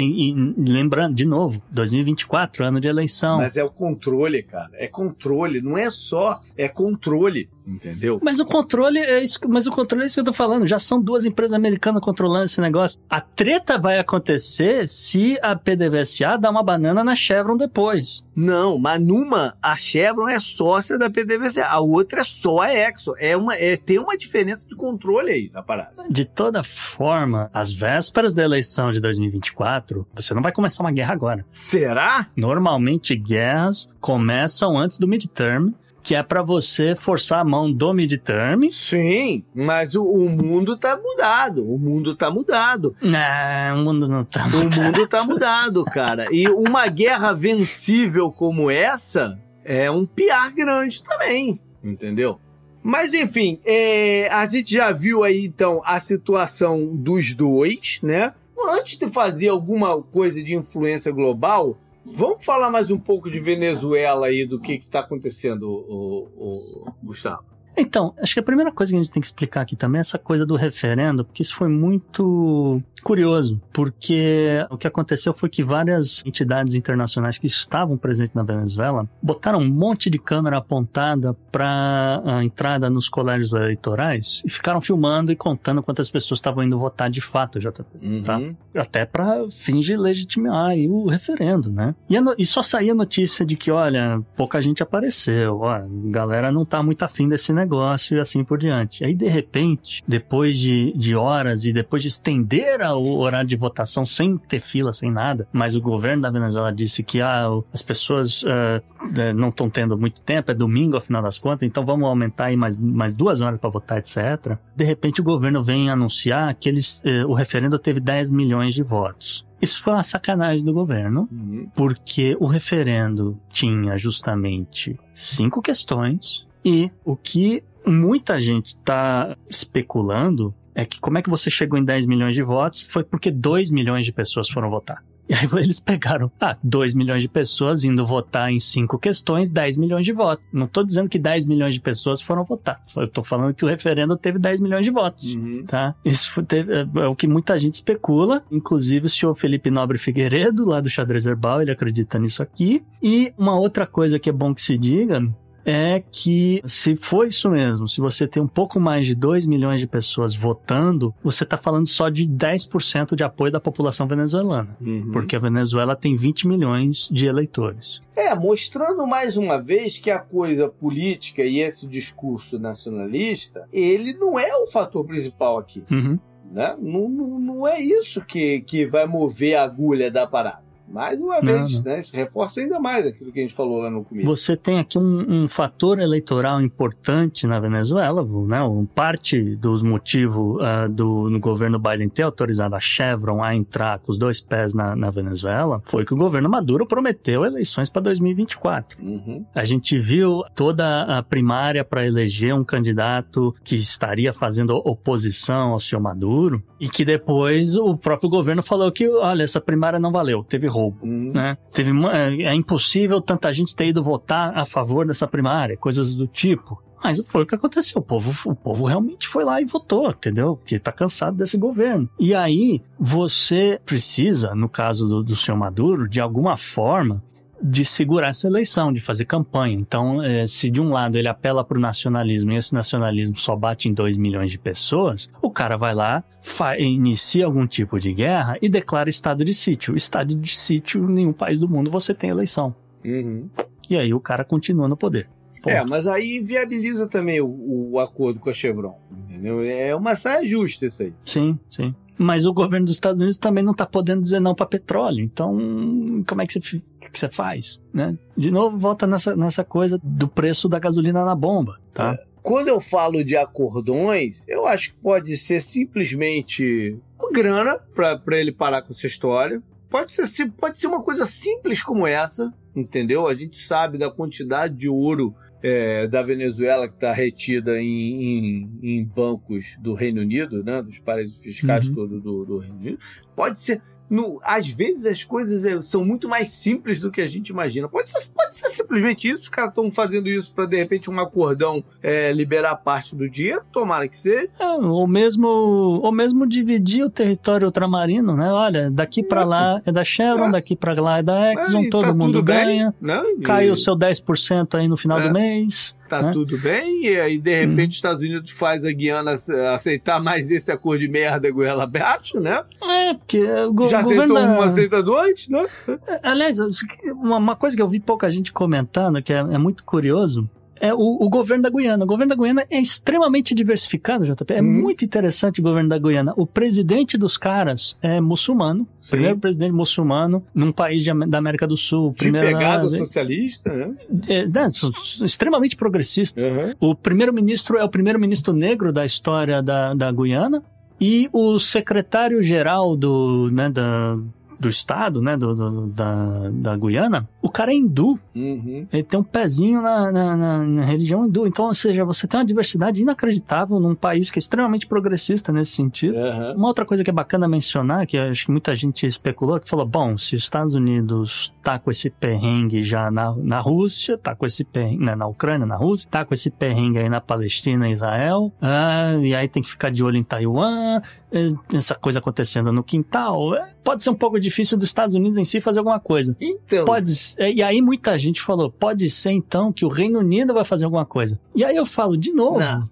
lembrando, de novo, 2024, ano de eleição. Mas é o controle, cara. É controle, não é só, é controle. Entendeu? Mas o controle é isso, mas o controle é isso que eu tô falando. Já são duas empresas americanas controlando esse negócio. A treta vai acontecer se a PDVSA dá uma banana na Chevron depois. Não, mas numa a Chevron é sócia da PDVSA, a outra é só a Exxon. É uma, é, tem uma diferença de controle aí na parada. De toda forma, às vésperas da eleição de 2024, você não vai começar uma guerra agora. Será? Normalmente guerras começam antes do midterm que é para você forçar a mão do midterm. Sim, mas o, o, mundo tá mudado. O mundo tá mudado. Não, o mundo não tá mudado. O mundo tá [laughs] mudado, cara. E uma guerra vencível como essa é um piar grande também, entendeu? Mas enfim, é, a gente já viu aí então a situação dos dois, né? Antes de fazer alguma coisa de influência global, Vamos falar mais um pouco de Venezuela aí, do que está acontecendo, o, o, o Gustavo. Então, acho que a primeira coisa que a gente tem que explicar aqui também é essa coisa do referendo, porque isso foi muito curioso, porque o que aconteceu foi que várias entidades internacionais que estavam presentes na Venezuela botaram um monte de câmera apontada para a entrada nos colégios eleitorais e ficaram filmando e contando quantas pessoas estavam indo votar de fato, já tá? uhum. Até para fins de legitimar o referendo, né? E, no... e, só saía notícia de que, olha, pouca gente apareceu, ó, a galera não tá muito afim desse negócio e assim por diante. Aí, de repente, depois de, de horas e depois de estender o horário de votação sem ter fila, sem nada, mas o governo da Venezuela disse que ah, as pessoas uh, não estão tendo muito tempo, é domingo afinal das contas, então vamos aumentar aí mais, mais duas horas para votar, etc. De repente, o governo vem anunciar que eles, uh, o referendo teve 10 milhões de votos. Isso foi uma sacanagem do governo, uhum. porque o referendo tinha justamente cinco questões e o que muita gente está especulando é que como é que você chegou em 10 milhões de votos foi porque 2 milhões de pessoas foram votar. E aí [laughs] eles pegaram, ah, 2 milhões de pessoas indo votar em cinco questões, 10 milhões de votos. Não estou dizendo que 10 milhões de pessoas foram votar. Eu estou falando que o referendo teve 10 milhões de votos, uhum. tá? Isso teve, é, é, o que muita gente especula, inclusive o senhor Felipe Nobre Figueiredo, lá do Xadrez Herbal, ele acredita nisso aqui. E uma outra coisa que é bom que se diga é que se for isso mesmo, se você tem um pouco mais de 2 milhões de pessoas votando, você está falando só de 10% de apoio da população venezuelana. Uhum. Porque a Venezuela tem 20 milhões de eleitores. É, mostrando mais uma vez que a coisa política e esse discurso nacionalista, ele não é o fator principal aqui. Uhum. Né? Não, não, não é isso que, que vai mover a agulha da parada. Mais uma vez, não, né? Isso reforça ainda mais aquilo que a gente falou lá no começo. Você tem aqui um, um fator eleitoral importante na Venezuela, né? Parte dos motivos uh, do no governo Biden ter autorizado a Chevron a entrar com os dois pés na, na Venezuela foi que o governo Maduro prometeu eleições para 2024. Uhum. A gente viu toda a primária para eleger um candidato que estaria fazendo oposição ao seu Maduro e que depois o próprio governo falou que, olha, essa primária não valeu, teve roubo, hum. né? Teve, é, é impossível tanta gente ter ido votar a favor dessa primária, coisas do tipo. Mas foi o que aconteceu. O povo, o povo realmente foi lá e votou, entendeu? Porque tá cansado desse governo. E aí, você precisa, no caso do, do senhor Maduro, de alguma forma, de segurar essa eleição, de fazer campanha. Então, é, se de um lado ele apela para o nacionalismo e esse nacionalismo só bate em 2 milhões de pessoas, o cara vai lá, inicia algum tipo de guerra e declara estado de sítio. Estado de sítio, em nenhum país do mundo você tem eleição. Uhum. E aí o cara continua no poder. Ponto. É, mas aí viabiliza também o, o, acordo com a Chevron. Entendeu? É uma saia justa isso aí. Sim, sim. Mas o governo dos Estados Unidos também não está podendo dizer não para petróleo. Então, como é que você, que você faz? Né? De novo, volta nessa, nessa coisa do preço da gasolina na bomba. Tá? É. Quando eu falo de acordões, eu acho que pode ser simplesmente grana para ele parar com essa história. Pode ser, pode ser uma coisa simples como essa, entendeu? A gente sabe da quantidade de ouro é, da Venezuela que está retida em, em, em, bancos do Reino Unido, né, dos paraísos fiscais uhum. todo do, do Reino Unido, pode ser no, às vezes as coisas é, são muito mais simples do que a gente imagina. Pode ser, pode ser simplesmente isso, os caras estão fazendo isso para de repente um acordão é, liberar parte do dinheiro, tomara que seja. É, ou mesmo ou mesmo dividir o território ultramarino, né? Olha, daqui para lá é da Chevron, é. daqui para lá é da Exxon, todo tá mundo ganha. Bem, né? Cai o seu 10% aí no final do é. mês tá né? tudo bem, e aí de repente uhum. os Estados Unidos faz a Guiana aceitar mais esse acordo de merda com ela abaixo, né? É, porque o Já aceitou da... um, aceita dois, né? É, aliás, uma, coisa que eu vi pouca gente comentando, que é, é muito curioso, é o, o, governo da Guiana. O governo da Guiana é extremamente diversificado, JP. É uhum. muito interessante o governo da Guiana. O presidente dos caras é muçulmano. Sim. Primeiro presidente muçulmano num país de, da América do Sul. De pegada na, socialista, né? É, é, extremamente progressista. Uhum. O primeiro-ministro é o primeiro-ministro negro da história da, da Guiana. E o secretário-geral do, né, da, do estado, né, do, do, da, da Guiana, o cara é hindu. Uhum. Ele tem um pezinho na, na, na, na, religião hindu. Então, ou seja, você tem uma diversidade inacreditável num país que é extremamente progressista nesse sentido. Uhum. Uma outra coisa que é bacana mencionar, que acho que muita gente especulou, que falou, bom, se os Estados Unidos tá com esse perrengue já na, na Rússia, tá com esse perrengue né, na Ucrânia, na Rússia, tá com esse perrengue aí na Palestina Israel, ah, e aí tem que ficar de olho em Taiwan, essa coisa acontecendo no quintal, é, pode ser um pouco difícil dos Estados Unidos em si fazer alguma coisa. Então. Pode, é, e aí muita gente falou, pode ser então que o Reino Unido vai fazer alguma coisa. E aí eu falo de novo Não.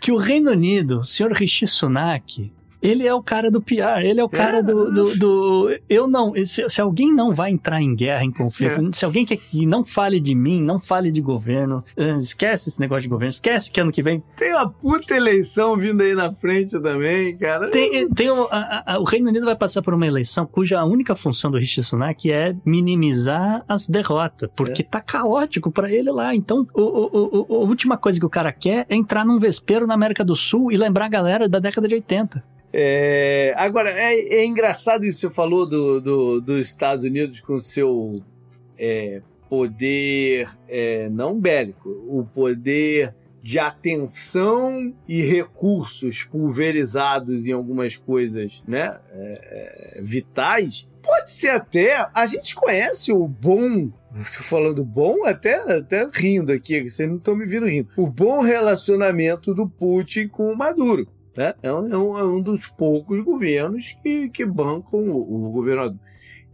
que o Reino Unido, o senhor Rishi Sunak, Ele é o cara do PR, ele é o cara É. do, do, do- Eu não. Se, se alguém não vai entrar em guerra, em conflito, É. se alguém quer que não fale de mim, não fale de governo, eh, esquece esse negócio de governo, esquece que ano que vem. Tem uma puta eleição vindo aí na frente também, cara. Tem, tem o, a- a- o Reino Unido vai passar por uma eleição cuja única função do Rishi Sunak é minimizar as derrotas, porque tá caótico pra ele lá. Então, o, o- o- o- a última coisa que o cara quer é entrar num vespeiro na América do Sul e lembrar a galera da década de 80. É, agora, é, é engraçado isso que você falou do, do- dos Estados Unidos com seu é, poder, é, não bélico, o poder de atenção e recursos pulverizados em algumas coisas né, é, é, vitais. Pode ser até. A gente conhece o bom. Tô falando bom, até, até rindo aqui, vocês não estão me vindo rindo. O bom relacionamento do Putin com o Maduro né? É, um, é um- é um dos poucos governos que, que bancam o, o governador.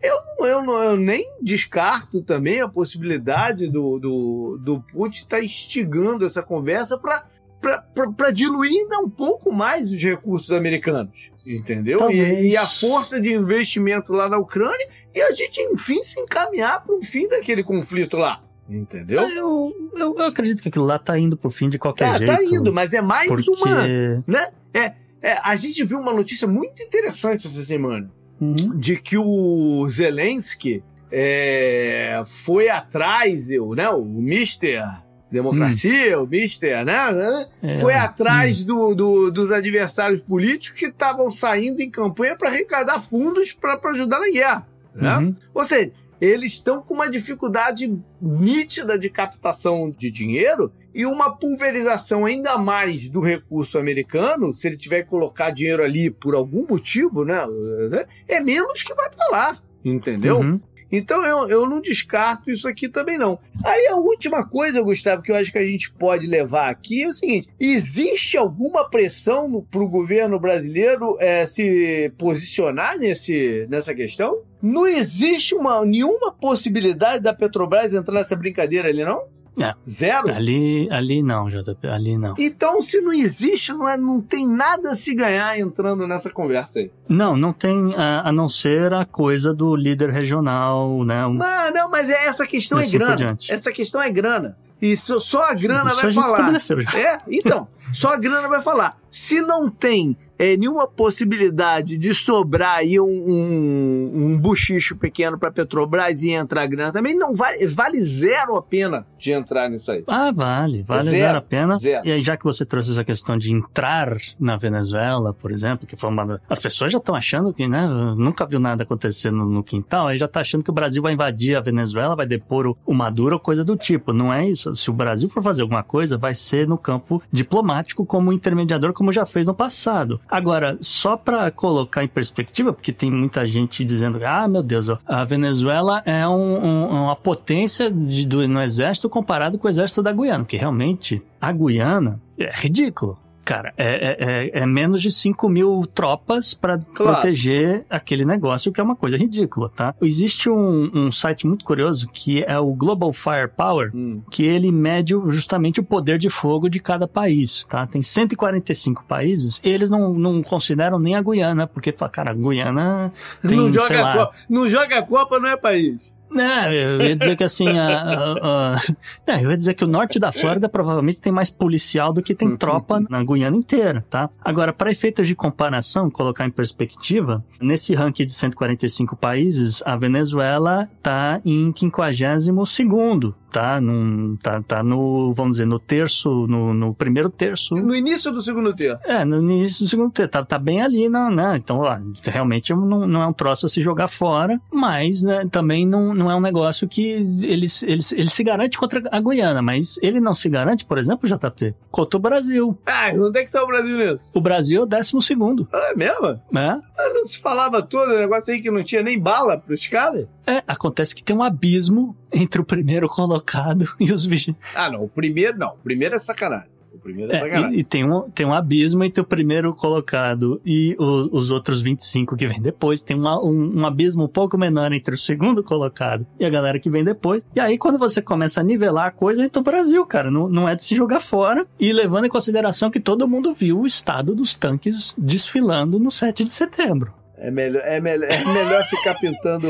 Eu, eu, eu nem descarto também a possibilidade do, do, do Putin estar instigando essa conversa para diluir ainda um pouco mais os recursos americanos. Entendeu? E, e a força de investimento lá na Ucrânia e a gente, enfim, se encaminhar para o fim daquele conflito lá. Entendeu? Eu, eu, eu acredito que aquilo lá tá indo pro fim de qualquer Tá, jeito. tá indo, mas é mais porque... uma né? É, é, a gente viu uma notícia muito interessante essa semana Uhum. de que o Zelensky é, foi atrás, eu, né? O Mister Democracia, o Mister, né? né, É, foi atrás do, do- dos adversários políticos que estavam saindo em campanha para arrecadar fundos para ajudar na guerra. Né? Uhum. Ou seja, eles estão com uma dificuldade nítida de captação de dinheiro e uma pulverização ainda mais do recurso americano, se ele tiver que colocar dinheiro ali por algum motivo, né? né, É menos que vai para lá. Entendeu? Uhum. Então eu, eu não descarto isso aqui também não. Aí a última coisa, Gustavo, que eu acho que a gente pode levar aqui é o seguinte: existe alguma pressão para o governo brasileiro eh, se posicionar nesse, nessa questão? Não existe uma, nenhuma possibilidade da Petrobras entrar nessa brincadeira ali, não? É. Zero? Ali, ali não, JP, ali não. Então, se não existe, não, é, não tem nada a se ganhar entrando nessa conversa aí. Não, não tem a, a não ser a coisa do líder regional, né? Um- Mas, não, mas é, essa questão é assim por grana. Essa questão é grana. E só, só a grana Isso vai a gente falar. É, então, só a grana vai falar. Se não tem é, nenhuma possibilidade de sobrar aí um, um, um buchicho pequeno para Petrobras e entrar grana também, não vale, vale zero a pena de entrar nisso aí. Ah, vale, vale Zero, zero, a pena. zero. E aí, já que você trouxe essa questão de entrar na Venezuela, por exemplo, que foi uma. As pessoas já estão achando que, né? Nunca viu nada acontecer no, no quintal, aí já tá achando que o Brasil vai invadir a Venezuela, vai depor o, o Maduro, coisa do tipo. Não é isso. Se o Brasil for fazer alguma coisa, vai ser no campo diplomático, como intermediador, como já fez no passado. Agora, só para colocar em perspectiva, porque tem muita gente dizendo, ah, meu Deus, a Venezuela é um- um- uma potência de- do- no exército comparado com o exército da Guiana, que realmente a Guiana é ridículo. Cara, é, é- é- é menos de 5 mil tropas para Claro. proteger aquele negócio, que é uma coisa ridícula, tá? Existe um, um site muito curioso que é o Global Firepower, Hum. que ele mede justamente o poder de fogo de cada país, tá? Tem 145 países, eles não, não consideram nem a Guiana, porque, cara, a Guiana tem, não, joga lá... Copa, não joga a Copa, não é país. Não, eu ia dizer que assim, a, a- a- não, eu ia dizer que o norte da Flórida provavelmente tem mais policial do que tem tropa na Guiana inteira, tá? Agora, para efeitos de comparação, colocar em perspectiva, nesse ranking de 145 países, a Venezuela tá em 52º, tá? Num, tá, tá no, vamos dizer, no terço, no, no primeiro terço No início do segundo tempo. é, no início do segundo tempo, tá, tá bem ali, não, né? Então, ó, realmente não, não é um troço a se jogar fora, mas né, também não, não é um negócio que ele, ele, ele se garante contra a Guiana, mas ele não se garante, por exemplo, JP, contra o Brasil. Ah, onde é que tá o Brasil nisso? O Brasil é o décimo segundo, Ah, é mesmo? né? Ah, Não se falava todo o negócio aí que não tinha nem bala pros caras? É, acontece que tem um abismo entre o primeiro colocado [laughs] e os vigilantes. Ah, não. O primeiro, não. O primeiro é sacanagem. O primeiro é, É, sacanagem. e, e tem, um, tem um abismo entre o primeiro colocado e o- os outros 25 que vem depois. Tem uma- um, um abismo um pouco menor entre o segundo colocado e a galera que vem depois. E aí, quando você começa a nivelar a coisa, entra o Brasil, cara. Não, não é de se jogar fora. E levando em consideração que todo mundo viu o estado dos tanques desfilando no 7 de setembro. É melhor, é, melhor, é melhor ficar pintando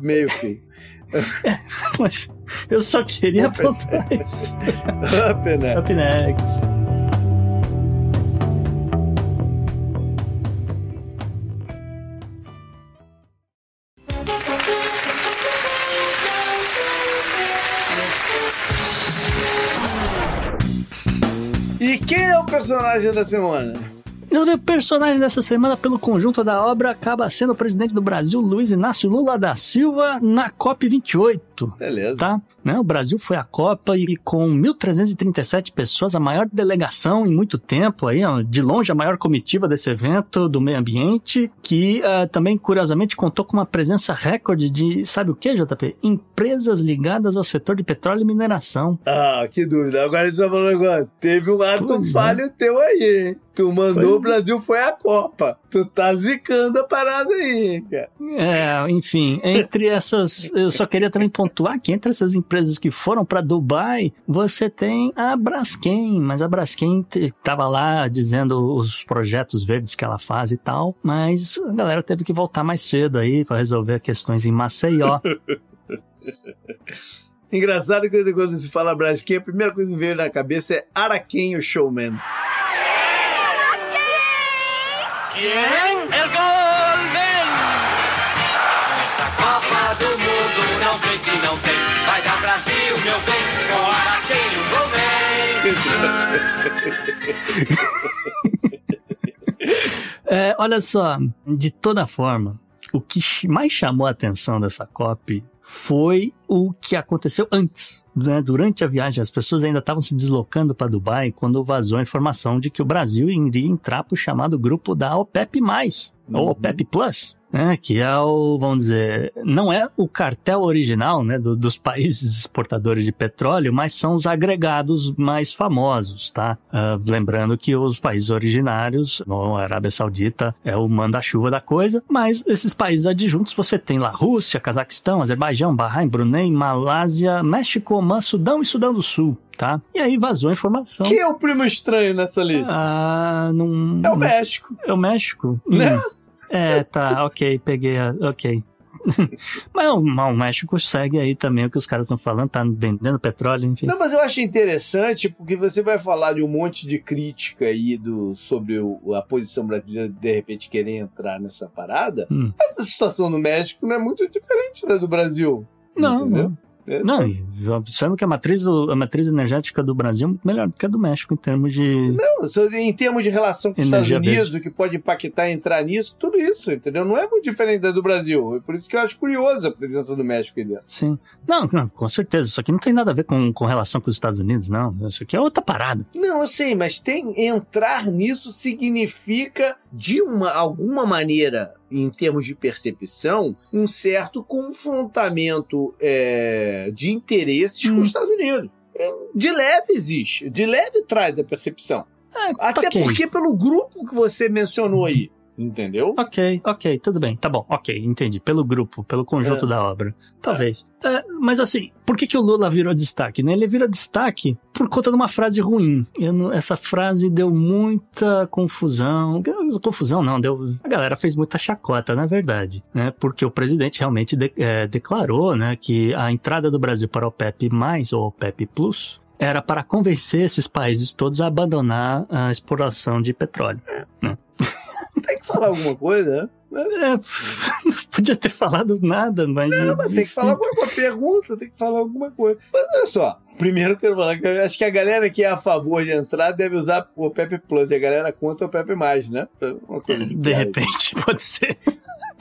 meio fio. [laughs] Mas eu só queria apontar isso. Up, né? Up next. E quem é o personagem da semana? O meu personagem dessa semana, pelo conjunto da obra, acaba sendo o presidente do Brasil, Luiz Inácio Lula da Silva, na COP28. Beleza. Tá? Né? O Brasil foi à Copa e com 1.337 pessoas, a maior delegação em muito tempo, aí, ó, de longe a maior comitiva desse evento do meio ambiente, que ah, também, curiosamente, contou com uma presença recorde de, sabe o que, JP? Empresas ligadas ao setor de petróleo e mineração. Ah, que dúvida. Agora eu falar um negócio. Teve um ato Pois é. falho teu aí, hein? Tu mandou Pois o Brasil foi à Copa. Tu tá zicando a parada aí, cara. É, enfim, entre essas, eu só queria também pontuar que entre essas empresas que foram para Dubai, você tem a Braskem, mas a Braskem tava lá dizendo os projetos verdes que ela faz e tal, mas a galera teve que voltar mais cedo aí para resolver questões em Maceió. [laughs] Engraçado que quando se fala Braskem, a primeira coisa que me veio na cabeça é Araquém, o showman. El gol vem! Nessa Copa do Mundo não tem que não tem. Vai dar Brasil, meu bem, com Araquém o gol vem! [laughs] É, olha só, de toda forma, o que mais chamou a atenção dessa COP foi o que aconteceu antes. né? Durante a viagem, as pessoas ainda estavam se deslocando para Dubai quando vazou a informação de que o Brasil iria entrar para o chamado grupo da OPEP+, ou Uhum. OPEP+, Plus. Né, que é o, vamos dizer, não é o cartel original né, do- dos países exportadores de petróleo, mas são os agregados mais famosos, tá? Ah, lembrando que os países originários, a Arábia Saudita é o manda-chuva da coisa, mas esses países adjuntos você tem lá Rússia, Cazaquistão, Azerbaijão, Bahrein, Brunei, Malásia, México, Omã, Sudão e Sudão do Sul, tá? E aí vazou a informação. Quem é o primo estranho nessa lista? Ah, não. é o México. É o México? Né? Hum. É, tá, ok, peguei a. Ok. [laughs] Mas o, o México segue aí também o que os caras estão falando, tá vendendo petróleo, enfim. Não, mas eu acho interessante porque você vai falar de um monte de crítica aí do, sobre o- a posição brasileira de de repente querer entrar nessa parada. Hum. Mas a situação no México não é muito diferente da do Brasil. Não, entendeu? não. É, Não, observando que a matriz, a matriz energética do Brasil é muito melhor do que a do México em termos de. Não, em termos de relação com os Estados Unidos, o que pode impactar entrar nisso, tudo isso, entendeu? Não é muito diferente da do Brasil. É por isso que eu acho curioso a presença do México aí dentro. Sim. Não, não, com certeza. Isso aqui não tem nada a ver com, com relação com os Estados Unidos, não. Isso aqui é outra parada. Não, eu sei, mas tem entrar nisso significa, de uma, alguma maneira, em termos de percepção, um certo confrontamento é, de interesses com Hum. os Estados Unidos. É, De leve existe, de leve traz a percepção. É, Até ok. porque pelo grupo que você mencionou aí, entendeu? Ok, ok, tudo bem, tá bom, ok, entendi. Pelo grupo, pelo conjunto É. da obra. Talvez. É, mas assim, por que, que o Lula virou destaque? Né? Ele virou destaque por conta de uma frase ruim. Não- essa frase deu muita confusão. Confusão não, deu. A galera fez muita chacota, na verdade. Né? Porque o presidente realmente de- é, declarou né, que a entrada do Brasil para o OPEP, ou OPEP Plus, era para convencer esses países todos a abandonar a exploração de petróleo. Tem que falar alguma coisa, né? É, não [laughs] podia ter falado nada, mas. Não, mas tem que falar alguma coisa. Pergunta, tem que falar alguma coisa. Mas olha só, primeiro eu quero falar que eu acho que a galera que é a favor de entrar deve usar o PEP Plus e a galera contra o PEP Mais, né? Coisa De piada. repente, [laughs] pode ser.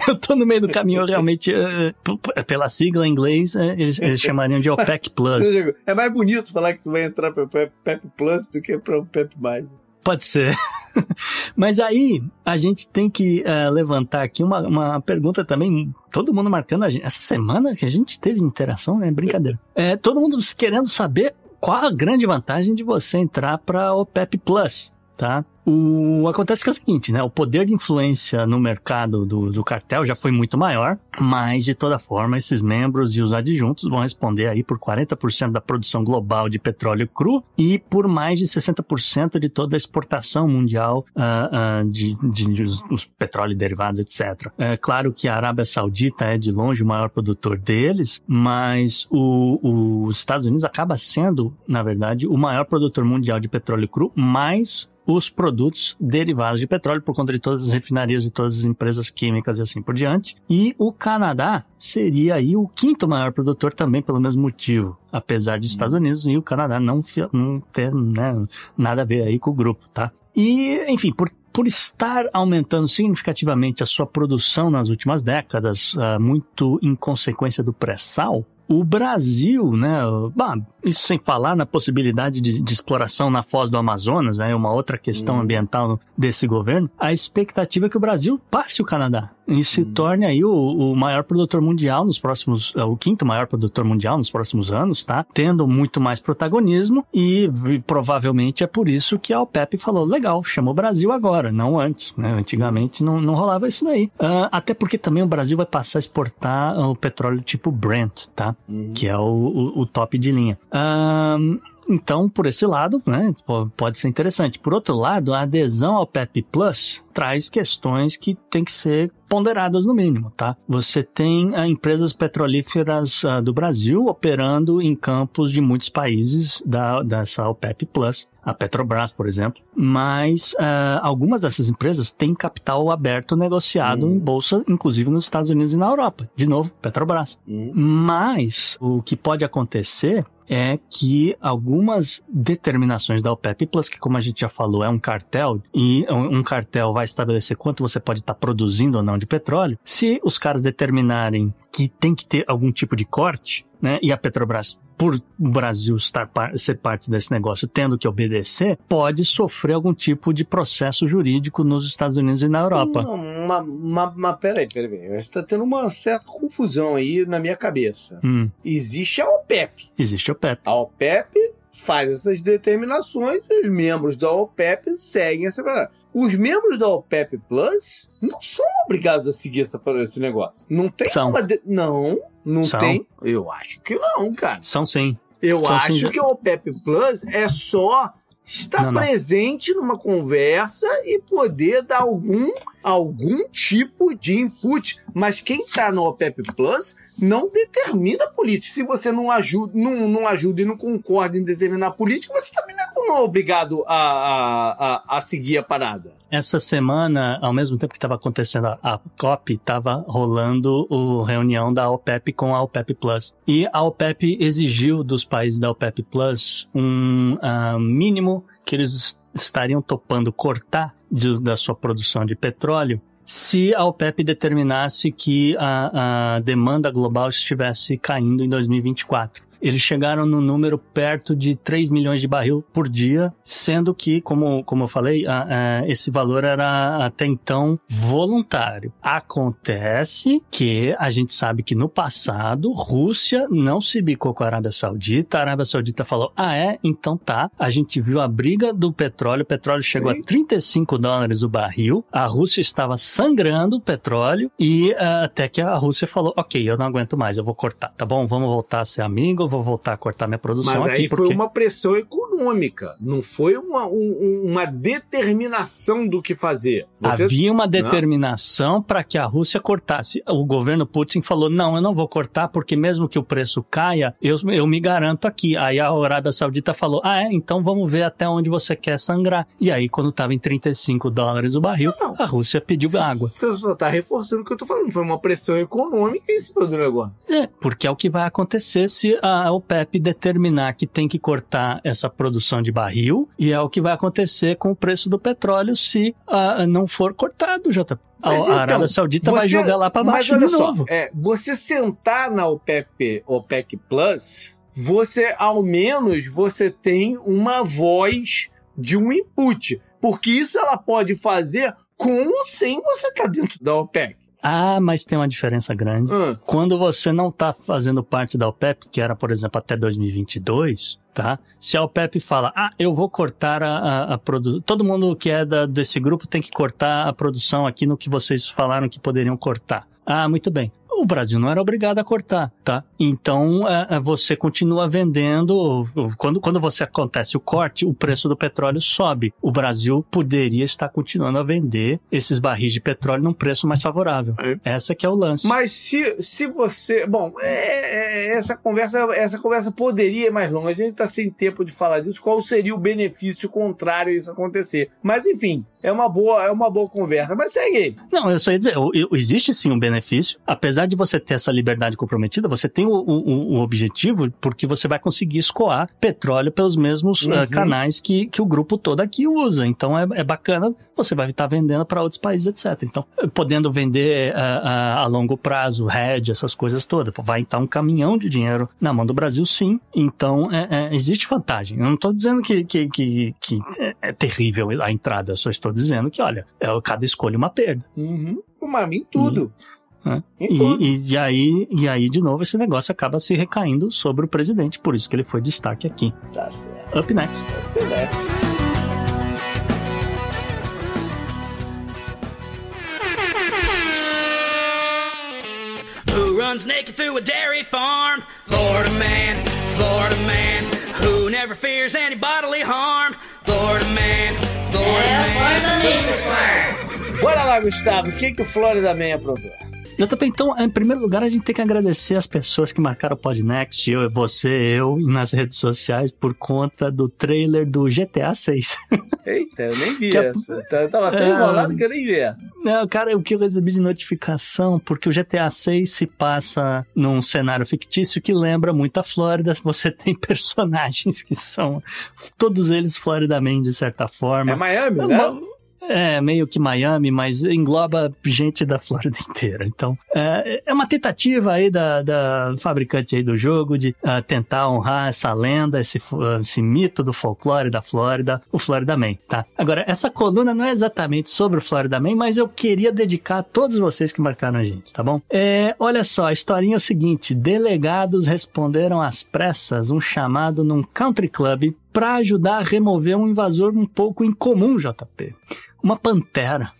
Eu tô no meio do caminho, realmente, p- pela sigla em inglês, eh, eles, eles chamariam de OPEC Plus. [laughs] É mais bonito falar que tu vai entrar para o PEP, PEP Plus do que para o PEP Mais. Pode ser. [laughs] Mas aí, a gente tem que eh, levantar aqui uma, uma pergunta também, todo mundo marcando a gente. Essa semana que a gente teve interação, né? Brincadeira. É, todo mundo querendo saber qual a grande vantagem de você entrar para a OPEP Plus? Tá? O acontece que é o seguinte, né? O poder de influência no mercado do, do cartel já foi muito maior, mas de toda forma esses membros e os adjuntos vão responder aí por 40% da produção global de petróleo cru e por mais de 60% de toda a exportação mundial uh, uh, de, de, de os, os petróleo derivados, etc. É claro que a Arábia Saudita é de longe o maior produtor deles, mas os Estados Unidos acaba sendo, na verdade, o maior produtor mundial de petróleo cru, mais os produtos derivados de petróleo por conta de todas as refinarias e todas as empresas químicas e assim por diante. E o Canadá seria aí o quinto maior produtor também pelo mesmo motivo, apesar dos Estados Unidos e o Canadá não, não ter né, nada a ver aí com o grupo, tá? E, enfim, por por estar aumentando significativamente a sua produção nas últimas décadas, uh, muito em consequência do pré-sal, o Brasil, né? Bah, isso sem falar na possibilidade de, de, exploração na foz do Amazonas, é né, uma outra questão hum. ambiental desse governo. A expectativa é que o Brasil passe o Canadá e se hum. torne aí o, o, maior produtor mundial nos próximos, é, o quinto maior produtor mundial nos próximos anos, tá? Tendo muito mais protagonismo e, e provavelmente é por isso que a OPEP falou, legal, chama o Brasil agora, não antes, né? Antigamente não, não rolava isso daí. Uh, até porque também o Brasil vai passar a exportar o petróleo tipo Brent, tá? Uhum. Que é o, o, o top de linha. Um, então, por esse lado, né, pode ser interessante. Por outro lado, a adesão ao PEP Plus traz questões que tem que ser ponderadas no mínimo, tá? Você tem uh, empresas petrolíferas uh, do Brasil operando em campos de muitos países da, dessa OPEP Plus, a Petrobras, por exemplo, mas uh, algumas dessas empresas têm capital aberto negociado em bolsa, inclusive nos Estados Unidos e na Europa. De novo, Petrobras. Mas o que pode acontecer é que algumas determinações da OPEP Plus, que como a gente já falou, é um cartel, e um cartel vai estabelecer quanto você pode estar produzindo ou não de petróleo, se os caras determinarem que tem que ter algum tipo de corte, né, e a Petrobras por o Brasil estar ser parte desse negócio tendo que obedecer, pode sofrer algum tipo de processo jurídico nos Estados Unidos e na Europa. Mas, mas, mas peraí, peraí, peraí. Está tendo uma certa confusão aí na minha cabeça. Hum. Existe a OPEP. Existe a OPEP. A OPEP faz essas determinações e os membros da OPEP seguem essa os membros da OPEP Plus não são obrigados a seguir essa, esse negócio. Não tem são. uma. De... Não, não são. tem. Eu acho que não, cara. São sim. Eu são acho sim. que a OPEP Plus é só estar Não, não. presente numa conversa e poder dar algum, algum tipo de input. Mas quem está no OPEP Plus não determina a política. Se você não ajuda, não, não ajuda e não concorda em determinar a política, você também não é obrigado a, a, a, a seguir a parada. Essa semana, ao mesmo tempo que estava acontecendo a, COP, estava rolando a reunião da OPEP com a OPEP Plus. E a OPEP exigiu dos países da OPEP Plus um ah, mínimo que eles estariam topando cortar de- da sua produção de petróleo se a OPEP determinasse que a, a demanda global estivesse caindo em 2024. Eles chegaram no número perto de 3 milhões de barril por dia, sendo que, como, como eu falei, a- a- esse valor era até então voluntário. Acontece que a gente sabe que no passado, Rússia não se bicou com a Arábia Saudita, a Arábia Saudita falou: ah, é? Então tá. A gente viu a briga do petróleo, o petróleo chegou Sim. a 35 dólares o barril, a Rússia estava sangrando o petróleo e ah, até que a Rússia falou: ok, eu não aguento mais, eu vou cortar, tá bom? Vamos voltar a ser amigo, vou voltar a cortar minha produção Mas aqui. aí foi porque... uma pressão econômica, não foi uma, um- uma determinação do que fazer. Você- Havia uma determinação para que a Rússia cortasse. O governo Putin falou: não, eu não vou cortar, porque mesmo que o preço caia, eu, eu me garanto aqui. Aí a Arábia Saudita falou: ah, é? Então vamos ver até onde você quer sangrar. E aí, quando estava em 35 dólares o barril, Não. a Rússia pediu água. Você só tá reforçando o que eu tô falando. Foi uma pressão econômica cima do negócio. É, porque é o que vai acontecer se a OPEP determinar que tem que cortar essa produção de barril, e é o que vai acontecer com o preço do petróleo se ah, não for cortado, JP. A, Mas a Arábia então, Saudita vai você- jogar lá para baixo Mas olha de só, novo. é, você sentar na OPEP, OPEC Plus, você, ao menos, você tem uma voz de um input. Porque isso ela pode fazer com ou sem você estar dentro da OPEC. Ah, mas tem uma diferença grande. Hum. Quando você não está fazendo parte da OPEP, que era, por exemplo, até 2022, tá? Se a OPEP fala, ah, eu vou cortar a, a, a produção. Todo mundo que é da, desse grupo tem que cortar a produção aqui no que vocês falaram que poderiam cortar. Ah, muito bem. O Brasil não era obrigado a cortar, tá? Então, é, é, você continua vendendo. Quando, quando você acontece o corte, o preço do petróleo sobe. O Brasil poderia estar continuando a vender esses barris de petróleo num preço mais favorável. Essa que é o lance. Mas se, se você. Bom, é- é- essa, conversa, essa conversa poderia ir mais longa. A gente está sem tempo de falar disso. Qual seria o benefício contrário a isso acontecer? Mas, enfim, é uma boa, é uma boa conversa. Mas segue aí. Não, eu só ia dizer, existe sim um benefício. Apesar de você ter essa liberdade comprometida, você tem o, o- o objetivo porque você vai conseguir escoar petróleo pelos mesmos Uhum. eh, canais que, que o grupo todo aqui usa. Então é, é bacana, você vai estar vendendo para outros países, etc. Então, eh, podendo vender eh, a, a longo prazo, hedge, essas coisas todas, vai estar um caminhão de dinheiro na mão do Brasil, sim. Então, é- é, existe vantagem. Eu não estou dizendo que, que, que, que é- é terrível a entrada, só estou dizendo que, olha, é cada escolha uma perda. Uhum. Mas em tudo. Né? Em tudo. E, e, aí, e aí, de novo, esse negócio acaba se recaindo sobre o presidente, por isso que ele foi destaque aqui. Tá certo. Up next. Next. Who runs naked through a dairy farm? Florida man, Florida man. Who never fears any bodily harm? Florida man, Florida man. Bora lá, Gustavo. O que, que o Florida Man aprontou? JP, então, em primeiro lugar, a gente tem que agradecer as pessoas que marcaram o Podnext, eu, você, eu, nas redes sociais, por conta do trailer do GTA 6. [laughs] Eita, eu nem vi Que a- essa. Tá- Eu tava tão É. enrolado que eu nem vi essa. Não, cara, o que eu recebi de notificação, porque o GTA 6 se passa num cenário fictício que lembra muito a Flórida. Você [laughs] tem personagens que são todos eles Florida Man, de certa forma. É Miami, É né? uma- É, meio que Miami, mas engloba gente da Flórida [laughs] inteira. Então, é, é uma tentativa aí da, da fabricante aí do jogo de ah, tentar honrar essa lenda, esse, fo- esse mito do folclore da Flórida, o Florida Man, tá? Agora, essa coluna não é exatamente sobre o Florida Man, mas eu queria dedicar a todos vocês que marcaram a gente, tá bom? É, olha só, a historinha é o seguinte, delegados responderam às pressas um chamado num country club para ajudar a remover um invasor um pouco incomum, JP. Uma pantera.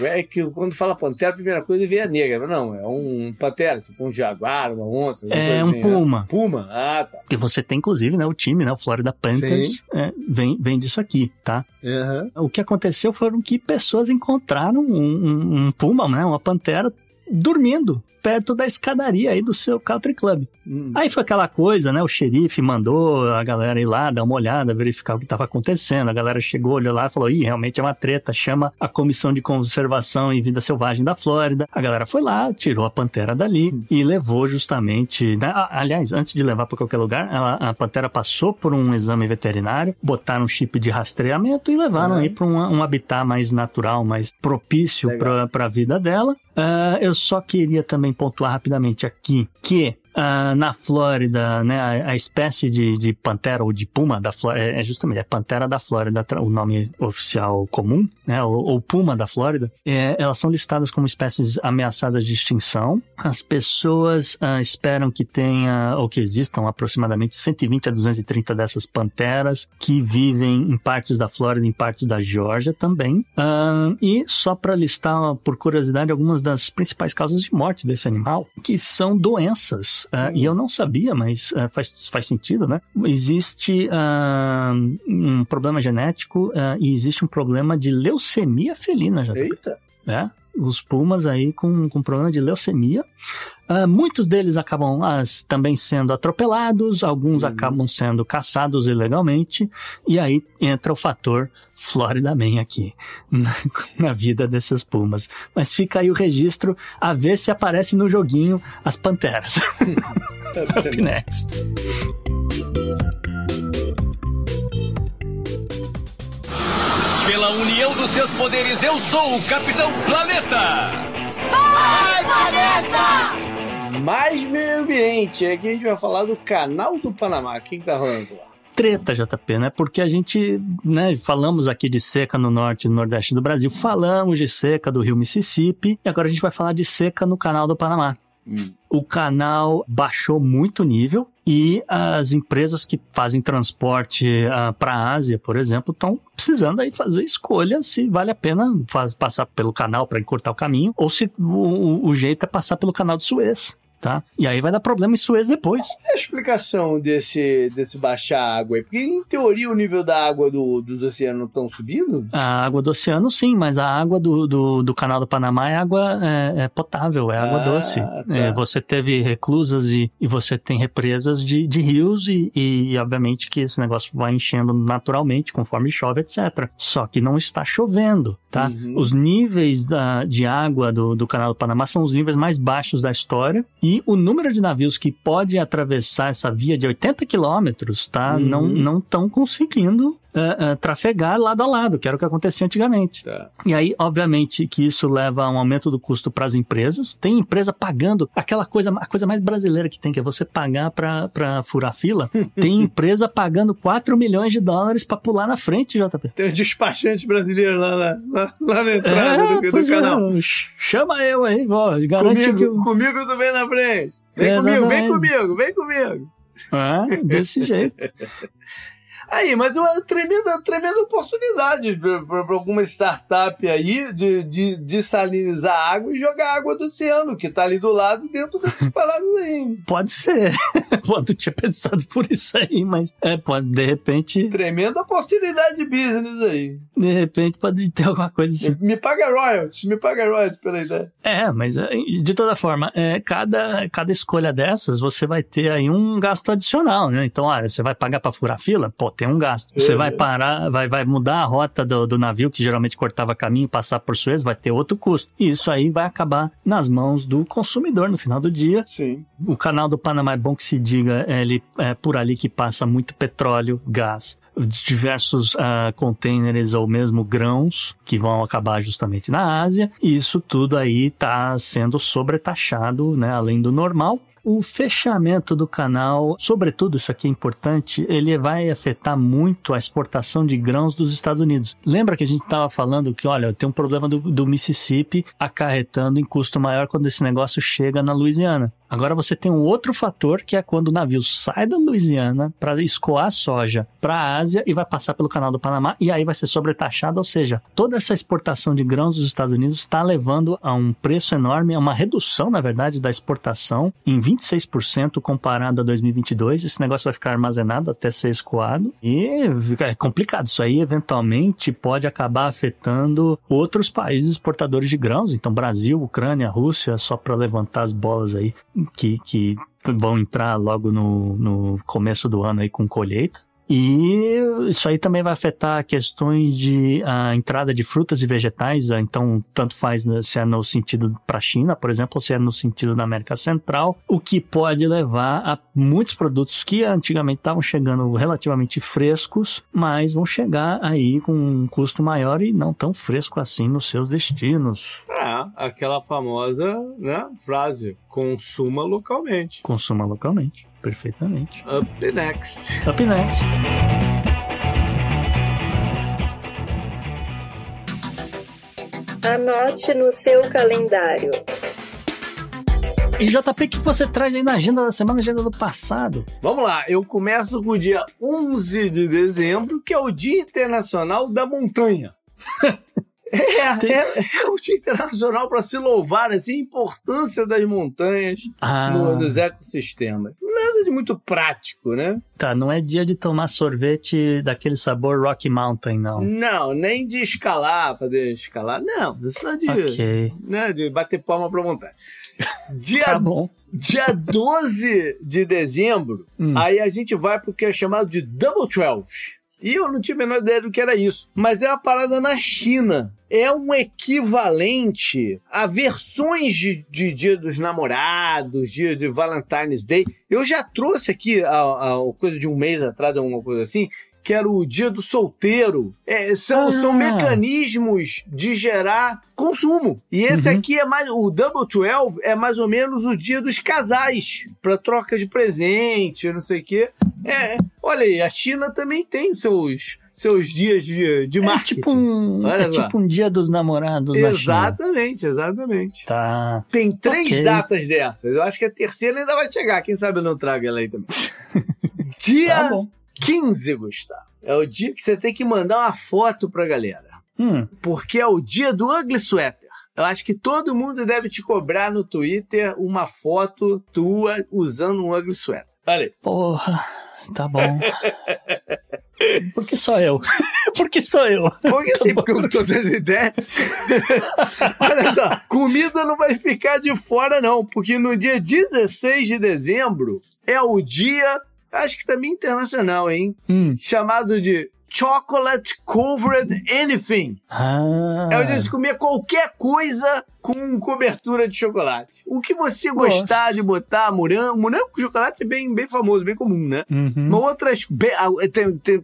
É que quando fala pantera, a primeira coisa vem a negra. Mas não, é um pantera, tipo um jaguar, uma onça. É um assim, né? puma. Puma? Ah, tá. Que você tem, inclusive, né? O time, né? O Florida Panthers é, vem, vem disso aqui, tá? Aham. O que aconteceu foram que pessoas encontraram um, um- um puma, né? Uma pantera dormindo perto da escadaria aí do seu country club. Hum. Aí foi aquela coisa, né? O xerife mandou a galera ir lá dar uma olhada, verificar o que estava acontecendo. A galera chegou, olhou lá e falou: ih, realmente é uma treta. Chama a Comissão de Conservação e Vida Selvagem da Flórida. A galera foi lá, tirou a pantera dali e levou justamente. né? Aliás, antes de levar para qualquer lugar, ela- a pantera passou por um exame veterinário, botaram um chip de rastreamento e levaram aí para um, um habitat mais natural, mais propício para a vida dela. Ah, eu só queria também pontuar rapidamente aqui que ah, na Flórida, né, a, a espécie de, de pantera ou de puma da Flórida, é, é justamente a pantera da Flórida, o nome oficial comum, né, ou, ou puma da Flórida, é, elas são listadas como espécies ameaçadas de extinção. As pessoas ah, esperam que tenha, ou que existam aproximadamente 120 a 230 dessas panteras que vivem em partes da Flórida, em partes da Geórgia também. Ah, e só para listar, por curiosidade, algumas das principais causas de morte desse animal, que são doenças. Ah, e eu não sabia, mas ah, faz, faz sentido, né? Existe ah, um problema genético e existe um problema de leucemia felina, já Eita. né? Os pumas aí com, com problema de leucemia. Ah, muitos deles acabam as, também sendo atropelados, alguns acabam sendo caçados ilegalmente, e aí entra o fator Florida Man aqui, [laughs] na, na vida desses pumas. Mas fica aí o registro a ver se aparece no joguinho as panteras. [laughs] [laughs] Up next. Pela união dos seus poderes, eu sou o Capitão Planeta! Mais meio ambiente. Aqui a gente vai falar do canal do Panamá. O que, que tá rolando lá? treta, JP, né? Porque a gente, né, falamos aqui de seca no norte e no nordeste do Brasil, falamos de seca do rio Mississippi, e agora a gente vai falar de seca no canal do Panamá. O canal baixou muito o nível e as empresas que fazem transporte para a Ásia, por exemplo, estão precisando aí fazer escolha se vale a pena faz, passar pelo canal para encurtar o caminho ou se o, o- o jeito é passar pelo canal de Suez. Tá? E aí vai dar problema em Suez depois. E a explicação desse, desse baixar água aí? Porque, em teoria, o nível da água do- dos oceanos estão subindo? A água do oceano, sim, mas a água do, do, do canal do Panamá é água é, é potável, é água Ah, doce. tá. É, você teve reclusas e, e você tem represas de, de rios e, e, obviamente, que esse negócio vai enchendo naturalmente conforme chove, etc. Só que não está chovendo, tá? Uhum. Os níveis da, de água do, do canal do Panamá são os níveis mais baixos da história e o número de navios que pode atravessar essa via de 80 quilômetros, tá? Uhum. Não não estão conseguindo eh, eh, trafegar lado a lado, que era o que acontecia antigamente. Tá. E aí, obviamente, que isso leva a um aumento do custo para as empresas. Tem empresa pagando aquela coisa, a coisa mais brasileira que tem, que é você pagar para furar fila. [laughs] Tem empresa pagando 4 milhões de dólares para pular na frente, JP. Tem os despachantes brasileiros lá na, lá, lá na entrada do, do É, é, canal. ch- chama eu aí, vó. Garante que Comigo, eu... comigo tu vem na frente. Vem É, comigo, vem comigo, vem comigo. É, desse [laughs] jeito. Aí, mas é uma tremenda, tremenda oportunidade para alguma startup aí de, de, de salinizar água e jogar água do oceano, que tá ali do lado, dentro dessas [laughs] paradas aí. Pode ser. [laughs] Pô, tinha pensado por isso aí, mas é, pode, de repente, Tremenda oportunidade de business aí. de repente pode ter alguma coisa assim. Me paga royalties, me paga royalties pela ideia. É, mas é, de toda forma, é, cada, cada escolha dessas, você vai ter aí um gasto adicional, né? Então, olha, você vai pagar para furar fila? Pô, tem um gasto. Você Uhum. vai parar, vai, vai mudar a rota do, do navio, que geralmente cortava caminho, passar por Suez, vai ter outro custo. E isso aí vai acabar nas mãos do consumidor no final do dia. Sim. O canal do Panamá é bom que se diga, é, ele, é por ali que passa muito petróleo, gás, diversos ah, containers ou mesmo grãos que vão acabar justamente na Ásia. E isso tudo aí está sendo sobretaxado, né, além do normal. O fechamento do canal, sobretudo, isso aqui é importante, ele vai afetar muito a exportação de grãos dos Estados Unidos. Lembra que a gente estava falando que, olha, tem um problema do, do Mississippi acarretando em custo maior quando esse negócio chega na Louisiana. Agora você tem um outro fator que é quando o navio sai da Louisiana para escoar soja para a Ásia e vai passar pelo canal do Panamá e aí vai ser sobretaxado, ou seja, toda essa exportação de grãos dos Estados Unidos está levando a um preço enorme, a uma redução, na verdade, da exportação em 26% comparado a 2022. Esse negócio vai ficar armazenado até ser escoado e é complicado. Isso aí eventualmente pode acabar afetando outros países exportadores de grãos, então Brasil, Ucrânia, Rússia, só para levantar as bolas aí que, que vão entrar logo no, no começo do ano aí com colheita. E isso aí também vai afetar questões de a entrada de frutas e vegetais, ah, então tanto faz né, se é no sentido para a China, por exemplo, ou se é no sentido da América Central, o que pode levar a muitos produtos que antigamente estavam chegando relativamente frescos, mas vão chegar aí com um custo maior e não tão fresco assim nos seus destinos. É, aquela famosa né, frase: consuma localmente. Consuma localmente, perfeitamente. Up next. Up next. Anote no seu calendário. E JP, o que você traz aí na agenda da semana, agenda do passado? Vamos lá, eu começo com o dia 11 de dezembro, que é o Dia Internacional da Montanha. [laughs] É, é, é o Dia Internacional para se louvar assim, a importância das montanhas Ah, no, nos ecossistemas. Nada de muito prático, né? tá, não é dia de tomar sorvete daquele sabor Rocky Mountain, não. Não, nem de escalar, fazer escalar. Não, é só de, Ok, né, de bater palma pra montanha. [laughs] Dia, tá bom. dia 12 de dezembro, Hum. aí a gente vai pro que é chamado de Double Twelve. E eu não tinha a menor ideia do que era isso. Mas é uma parada na China. É um equivalente a versões de, de Dia dos Namorados, Dia de Valentine's Day. Eu já trouxe aqui, a, a coisa de um mês atrás, alguma coisa assim, que era o Dia do Solteiro. É, são, Ah. são mecanismos de gerar consumo. E esse Uhum. aqui é mais. O Double Twelve é mais ou menos o dia dos casais, para troca de presente, não sei o quê. É, olha aí, a China também tem seus, seus dias de, de É marketing. tipo um, Olha é tipo um dia dos namorados na China. Exatamente, exatamente. Tá. Tem três Ok. datas dessas. Eu acho que a terceira ainda vai chegar. Quem sabe eu não trago ela aí também. [laughs] Dia Tá. 15, Gustavo. É o dia que você tem que mandar uma foto pra galera. Hum, Porque é o dia do Ugly Sweater. Eu acho que todo mundo deve te cobrar no Twitter uma foto tua usando um Ugly Sweater. Olha aí. porra. Tá bom. [laughs] [laughs] Por que só eu? Por que só eu? Porque assim, porque eu não tô dando ideia. Olha só, comida não vai ficar de fora, não. Porque no dia 16 de dezembro é o dia, acho que também internacional, hein? Hum. Chamado de Chocolate Covered Anything. Ah. É o dia de se comer qualquer coisa com cobertura de chocolate. O que você Gosto. gostar de botar morango. Morango com chocolate é bem, bem famoso, bem comum, né? Uhum. Mas outras. Bem, ah,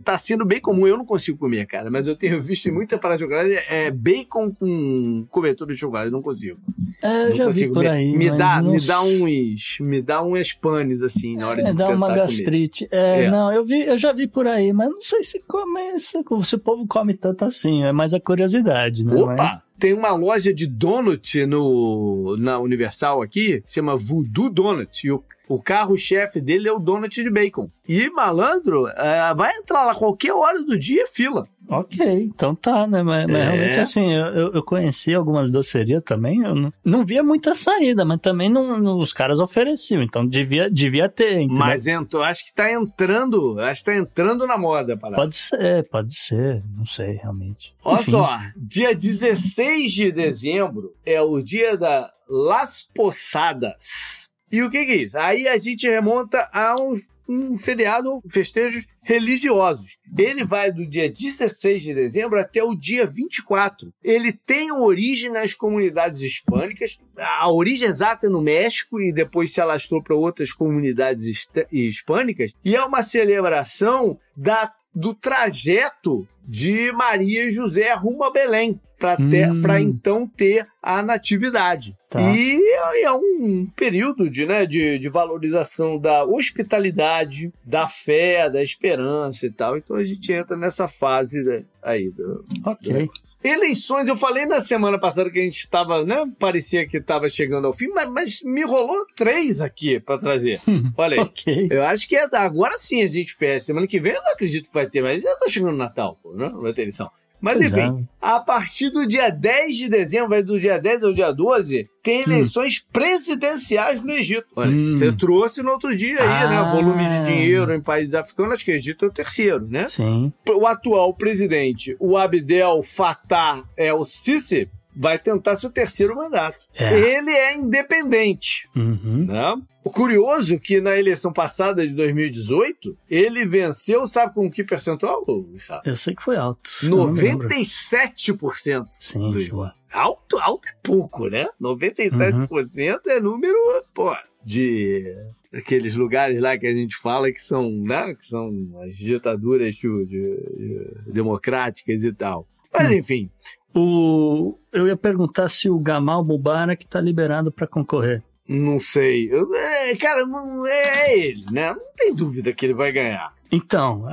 tá sendo bem comum, eu não consigo comer, cara. Mas eu tenho visto em muita parada de chocolate é bacon com cobertura de chocolate. Eu não consigo. É, eu não já vi consigo. por Me- aí. Me, mas dá, não me dá uns. Me dá umas panes, assim, na hora É, de dá tentar uma gastrite. É, É. não, eu vi, eu já vi por aí, mas não sei se começa, se o povo come tanto assim, é mais a curiosidade, né? Opa! Tem uma loja de donut no, na Universal aqui, chama Voodoo Donut. E o, o carro-chefe dele é o donut de bacon. E, malandro, é, vai entrar lá qualquer hora do dia fila. Ok, então tá, né? Mas, mas É. realmente assim, eu, eu- conheci algumas docerias também, eu não, não via muita saída, mas também não, não- os caras ofereciam, então devia, devia ter, entendeu? Mas entrou, acho que tá entrando, acho que tá entrando na moda parada. Pode ser, pode ser, não sei realmente. Olha Enfim. só, dia 16 de dezembro é o dia da Las Posadas. E o que, que é isso? Aí a gente remonta a um, um feriado, festejos religiosos. Ele vai do dia 16 de dezembro até o dia 24. Ele tem origem nas comunidades hispânicas. A origem exata é no México e depois se alastrou para outras comunidades hispânicas. E é uma celebração da, do trajeto de Maria e José rumo a Belém. Hum. Para então ter a natividade. Tá. E é, é um período de, né, de, de valorização da hospitalidade, da fé, da esperança e tal. Então a gente entra nessa fase né, aí. Do... Ok. Eleições, eu falei na semana passada que a gente estava, né? Parecia que estava chegando ao fim, mas, mas me rolou três aqui para trazer. [laughs] Olha aí. Ok. Eu acho que essa- agora sim a gente fecha. Semana que vem eu não acredito que vai ter, mas já tá chegando o Natal, pô, né? Não vai ter eleição. Mas Pois enfim, a partir do dia 10 de dezembro, vai do dia 10 ao dia 12, tem eleições presidenciais no Egito. Olha, Hum. você trouxe no outro dia aí, né? Ah. Volume de dinheiro em países africanos, acho que o Egito é o terceiro, né? Sim. o atual presidente, o Abdel Fattah El Sisi, vai tentar seu terceiro mandato. É. Ele é independente. Uhum. Né? O curioso é que na eleição passada de 2018, ele venceu, sabe com que percentual? Gustavo? Eu sei que foi alto. eu não lembro. 97% Sim, do sim. Alto, alto é pouco, né? 97% é número, pô, de aqueles lugares lá que a gente fala que são, né? Que são as ditaduras de- de- democráticas e tal. Mas Hum. enfim, O, eu ia perguntar se o Gamal Mubarak tá liberado para concorrer. não sei. Eu- é, cara, não é ele, né? Não tem dúvida que ele vai ganhar. Então,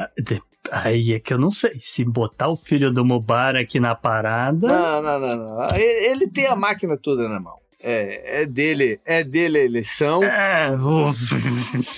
aí é que eu não sei. Se botar o filho do Mubarak na parada. Não, não, não, não. Ele, ele tem a máquina toda na mão. É, é dele, é dele a eleição. É, vou... [laughs]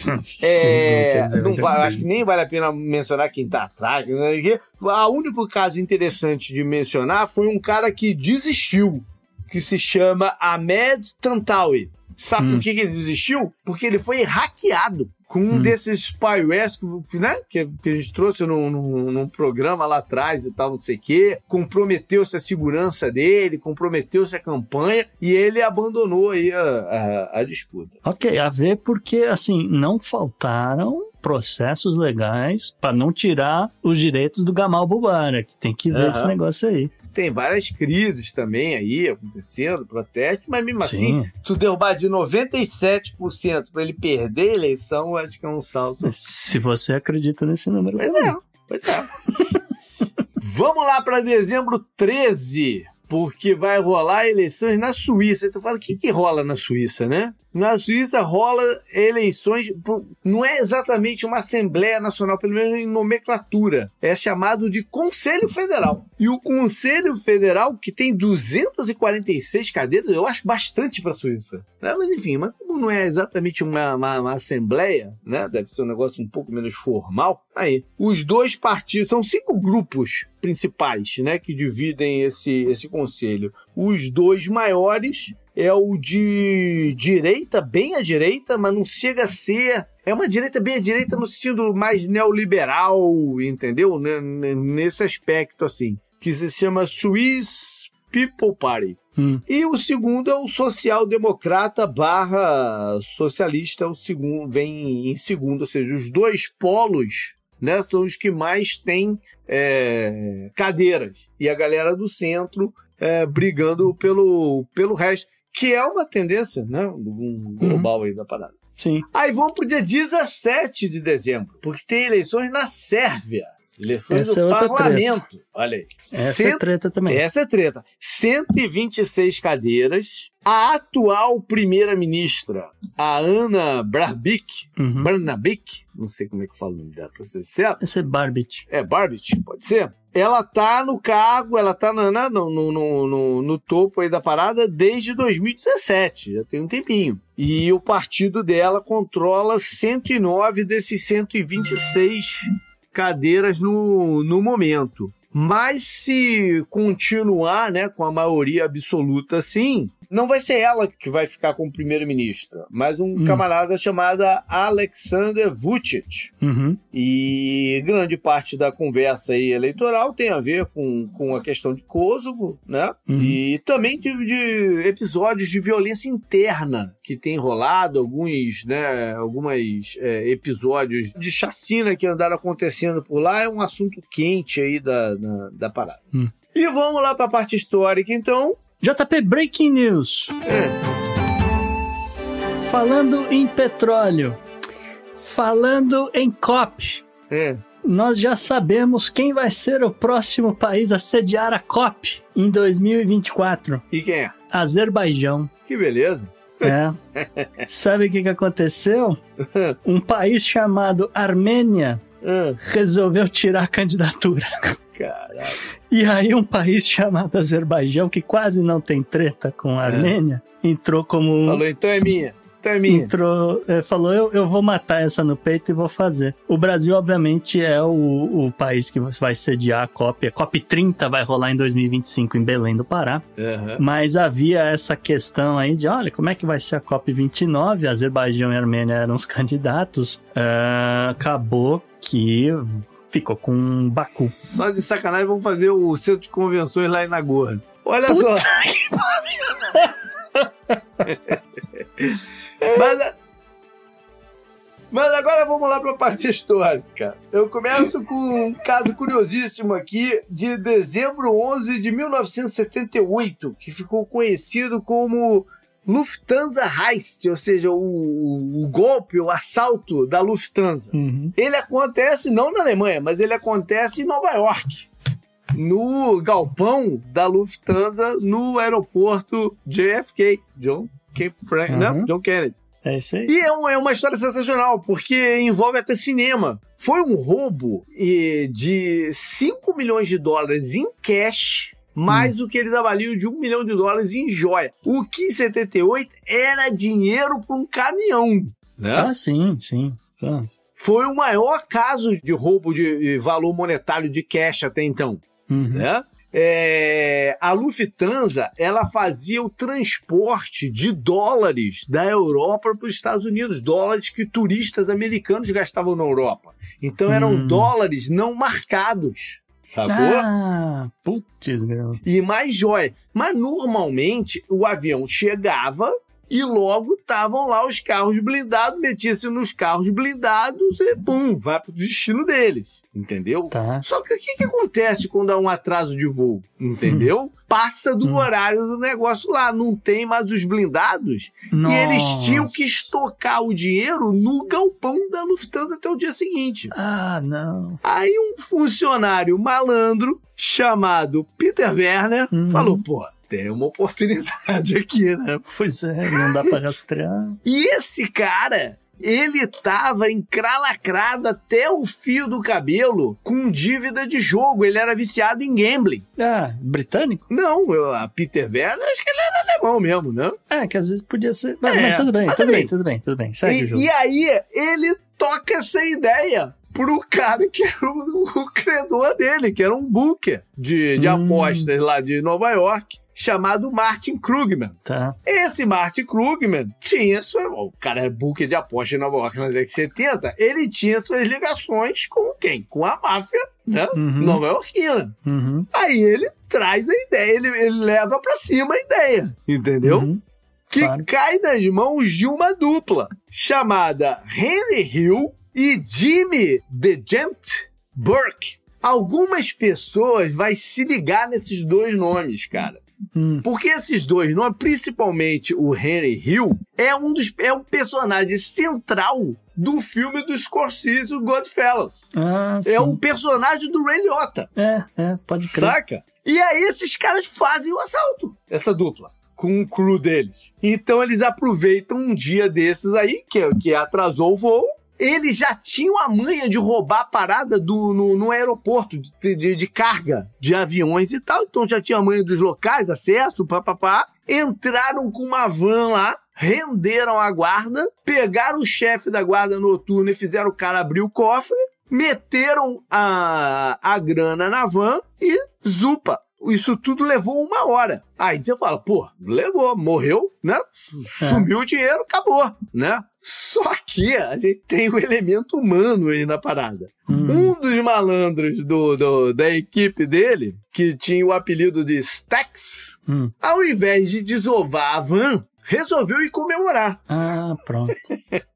[laughs] É, não vai acho que nem vale a pena mencionar quem tá atrás. quê. O único caso interessante de mencionar foi um cara que desistiu, que se chama Ahmed Tantawi. Sabe Hum. por que, que ele desistiu? Porque ele foi hackeado com um Hum. desses spywares que, né, que, que a gente trouxe num, num- num programa lá atrás e tal, não sei o quê. Comprometeu-se a segurança dele, comprometeu-se a campanha e ele abandonou aí a, a- a disputa. Ok, a ver porque, assim, não faltaram processos legais para não tirar os direitos do Gamal Mubarak. Tem que ver Aham. esse negócio aí. Tem várias crises também aí acontecendo, protestos, mas mesmo assim, Sim. tu derrubar de 97% para ele perder a eleição, eu acho que é um salto. Se você acredita nesse número. Pois é, pois é. [laughs] Vamos lá para dezembro 13. Porque vai rolar eleições na Suíça. Tu fala, o que, que rola na Suíça, né? Na Suíça rola eleições, não é exatamente uma Assembleia Nacional, pelo menos em nomenclatura. É chamado de Conselho Federal. E o Conselho Federal, que tem 246 cadeiras, eu acho bastante para a Suíça. né? Mas enfim, mas como não é exatamente uma, uma- uma Assembleia, né? Deve ser um negócio um pouco menos formal. Aí, os dois partidos, são cinco grupos principais, né, que dividem esse, esse conselho. Os dois maiores é o de direita, bem à direita, mas não chega a ser. É uma direita bem à direita no sentido mais neoliberal, entendeu? Nesse aspecto, assim. Que se chama Swiss People Party. Hum. E o segundo é o social-democrata barra socialista, o segundo, vem em segundo, ou seja, os dois polos né, são os que mais têm é, cadeiras. E a galera do centro é, brigando pelo, pelo resto, que é uma tendência né, um global aí da parada. Sim. Aí vamos pro dia 17 de dezembro, porque tem eleições na Sérvia. Eleições Essa do é parlamento. Olha aí. Essa é Cento- treta também. essa é treta. 126 cadeiras. A atual primeira-ministra, a Ana Brabik, Uhum. Barnabik, não sei como é que fala o nome dela, pra ser certo. Esse é Barbit. É Barbit, pode ser? Ela tá no cargo, ela tá na- na- no, no, no, no- no topo aí da parada desde 2017, já tem um tempinho. E o partido dela controla 109 desses 126 cadeiras no, no momento. Mas se continuar né, com a maioria absoluta assim, não vai ser ela que vai ficar como primeira-ministra, mas um Hum. camarada chamado Alexander Vucic. Uhum. E grande parte da conversa aí eleitoral tem a ver com, com a questão de Kosovo, né? Uhum. E também de, de episódios de violência interna que tem rolado, alguns, né, algumas é, episódios de chacina que andaram acontecendo por lá, é um assunto quente aí da, da, da parada. Hum. E vamos lá para a parte histórica, então. JP Breaking News. Falando em petróleo, falando em COP, É. nós já sabemos quem vai ser o próximo país a sediar a COP em 2024. E quem é? Azerbaijão. Que beleza. É. [laughs] Sabe o que, que aconteceu? [laughs] Um país chamado Armênia Ah, resolveu tirar a candidatura. Caralho. E aí um país chamado Azerbaijão, que quase não tem treta com a Armênia, entrou como um Falou, então é minha. Então é minha. entrou, é, falou, eu, eu vou matar essa no peito e vou fazer. O Brasil, obviamente, é o, o país que vai sediar a COP. A COP 30 vai rolar em 2025 em Belém do Pará. Aham. Mas havia essa questão aí de, olha, como é que vai ser a COP 29? Azerbaijão e Armênia eram os candidatos. Ah, acabou que ficou com Baku. Só de sacanagem, vamos fazer o centro de convenções lá em Nagorno. Olha só. [laughs] Mas, mas agora vamos lá para a parte histórica. Eu começo com um caso curiosíssimo aqui de dezembro 11 de 1978, que ficou conhecido como Lufthansa Heist, ou seja, o, o golpe, o assalto da Lufthansa. Uhum. Ele acontece não na Alemanha, mas ele acontece em Nova York. No galpão da Lufthansa, no aeroporto JFK, John K. Frank, Uhum. não, John Kennedy. É isso aí. E é, um- é uma história sensacional, porque envolve até cinema. Foi um roubo de 5 milhões de dólares em cash, mais o que eles avaliam de 1 milhão de dólares em joia. O que em 78 era dinheiro para um caminhão. Né? Ah, sim, sim. Ah. Foi o maior caso de roubo de valor monetário de cash até então. Uhum. Né? É, a Lufthansa ela fazia o transporte de dólares da Europa para os Estados Unidos, dólares que turistas americanos gastavam na Europa. Então eram Hum. dólares não marcados, sacou? Ah, putz, grão. E mais joia. Mas normalmente o avião chegava E logo estavam lá os carros blindados, metia-se nos carros blindados e pum, vai pro destino deles. Entendeu? Tá. Só que o que, que acontece quando há um atraso de voo? Entendeu? Passa do Hum. horário do negócio lá, não tem mais os blindados. E eles tinham que estocar o dinheiro no galpão da Lufthansa até o dia seguinte. Ah, não. Aí um funcionário malandro chamado Peter Werner Uhum. falou: pô, tem uma oportunidade [laughs] aqui, né? Pois é, não dá pra rastrear. [laughs] E esse cara, ele tava encralacrado até o fio do cabelo com dívida de jogo. Ele era viciado em gambling. Ah, britânico? Não, eu- a Peter Werner, acho que ele era alemão mesmo, né? É, que às vezes podia ser. Mas, É, mas tudo bem, mas tudo também. bem, tudo bem, tudo bem. Segue. E, e aí, ele toca essa ideia pro cara que era o, [laughs] o credor dele, que era um booker de, de Hum. apostas lá de Nova York, chamado Martin Krugman. Tá. Esse Martin Krugman tinha sua. O cara é booker de apostas em Nova York na década de 70. Ele tinha suas ligações com quem? Com a máfia, né? Uhum. Nova Yorkina. Uhum. Aí ele traz a ideia, ele, ele leva pra cima a ideia, entendeu? Uhum. que Claro. cai nas mãos de uma dupla chamada Henry Hill e Jimmy DeGent Burke. Algumas pessoas vai se ligar nesses dois nomes, cara. Hum. Porque esses dois nomes, principalmente o Henry Hill, é um dos é o personagem central do filme do Scorsese, o Godfellas. Ah. É o personagem do Ray Liotta. É, é, pode crer. Saca? E aí esses caras fazem o assalto, essa dupla, com o crew deles. Então eles aproveitam um dia desses aí, que, que atrasou o voo. Eles já tinham a manha de roubar a parada do, no, no aeroporto de, de- de carga de aviões e tal. Então já tinha a manha dos locais, acesso, papapá. Entraram com uma van lá, renderam a guarda, pegaram o chefe da guarda noturna e fizeram o cara abrir o cofre meteram a, a grana na van e zupa. Isso tudo levou uma hora. Aí você fala, pô, levou, morreu, né? É. Sumiu o dinheiro, acabou, né? Só que a gente tem o elemento humano aí na parada. Hum. Um dos malandros do, do- da equipe dele, que tinha o apelido de Stax, Hum. ao invés de desovar a van, resolveu ir comemorar. Ah, pronto. [laughs]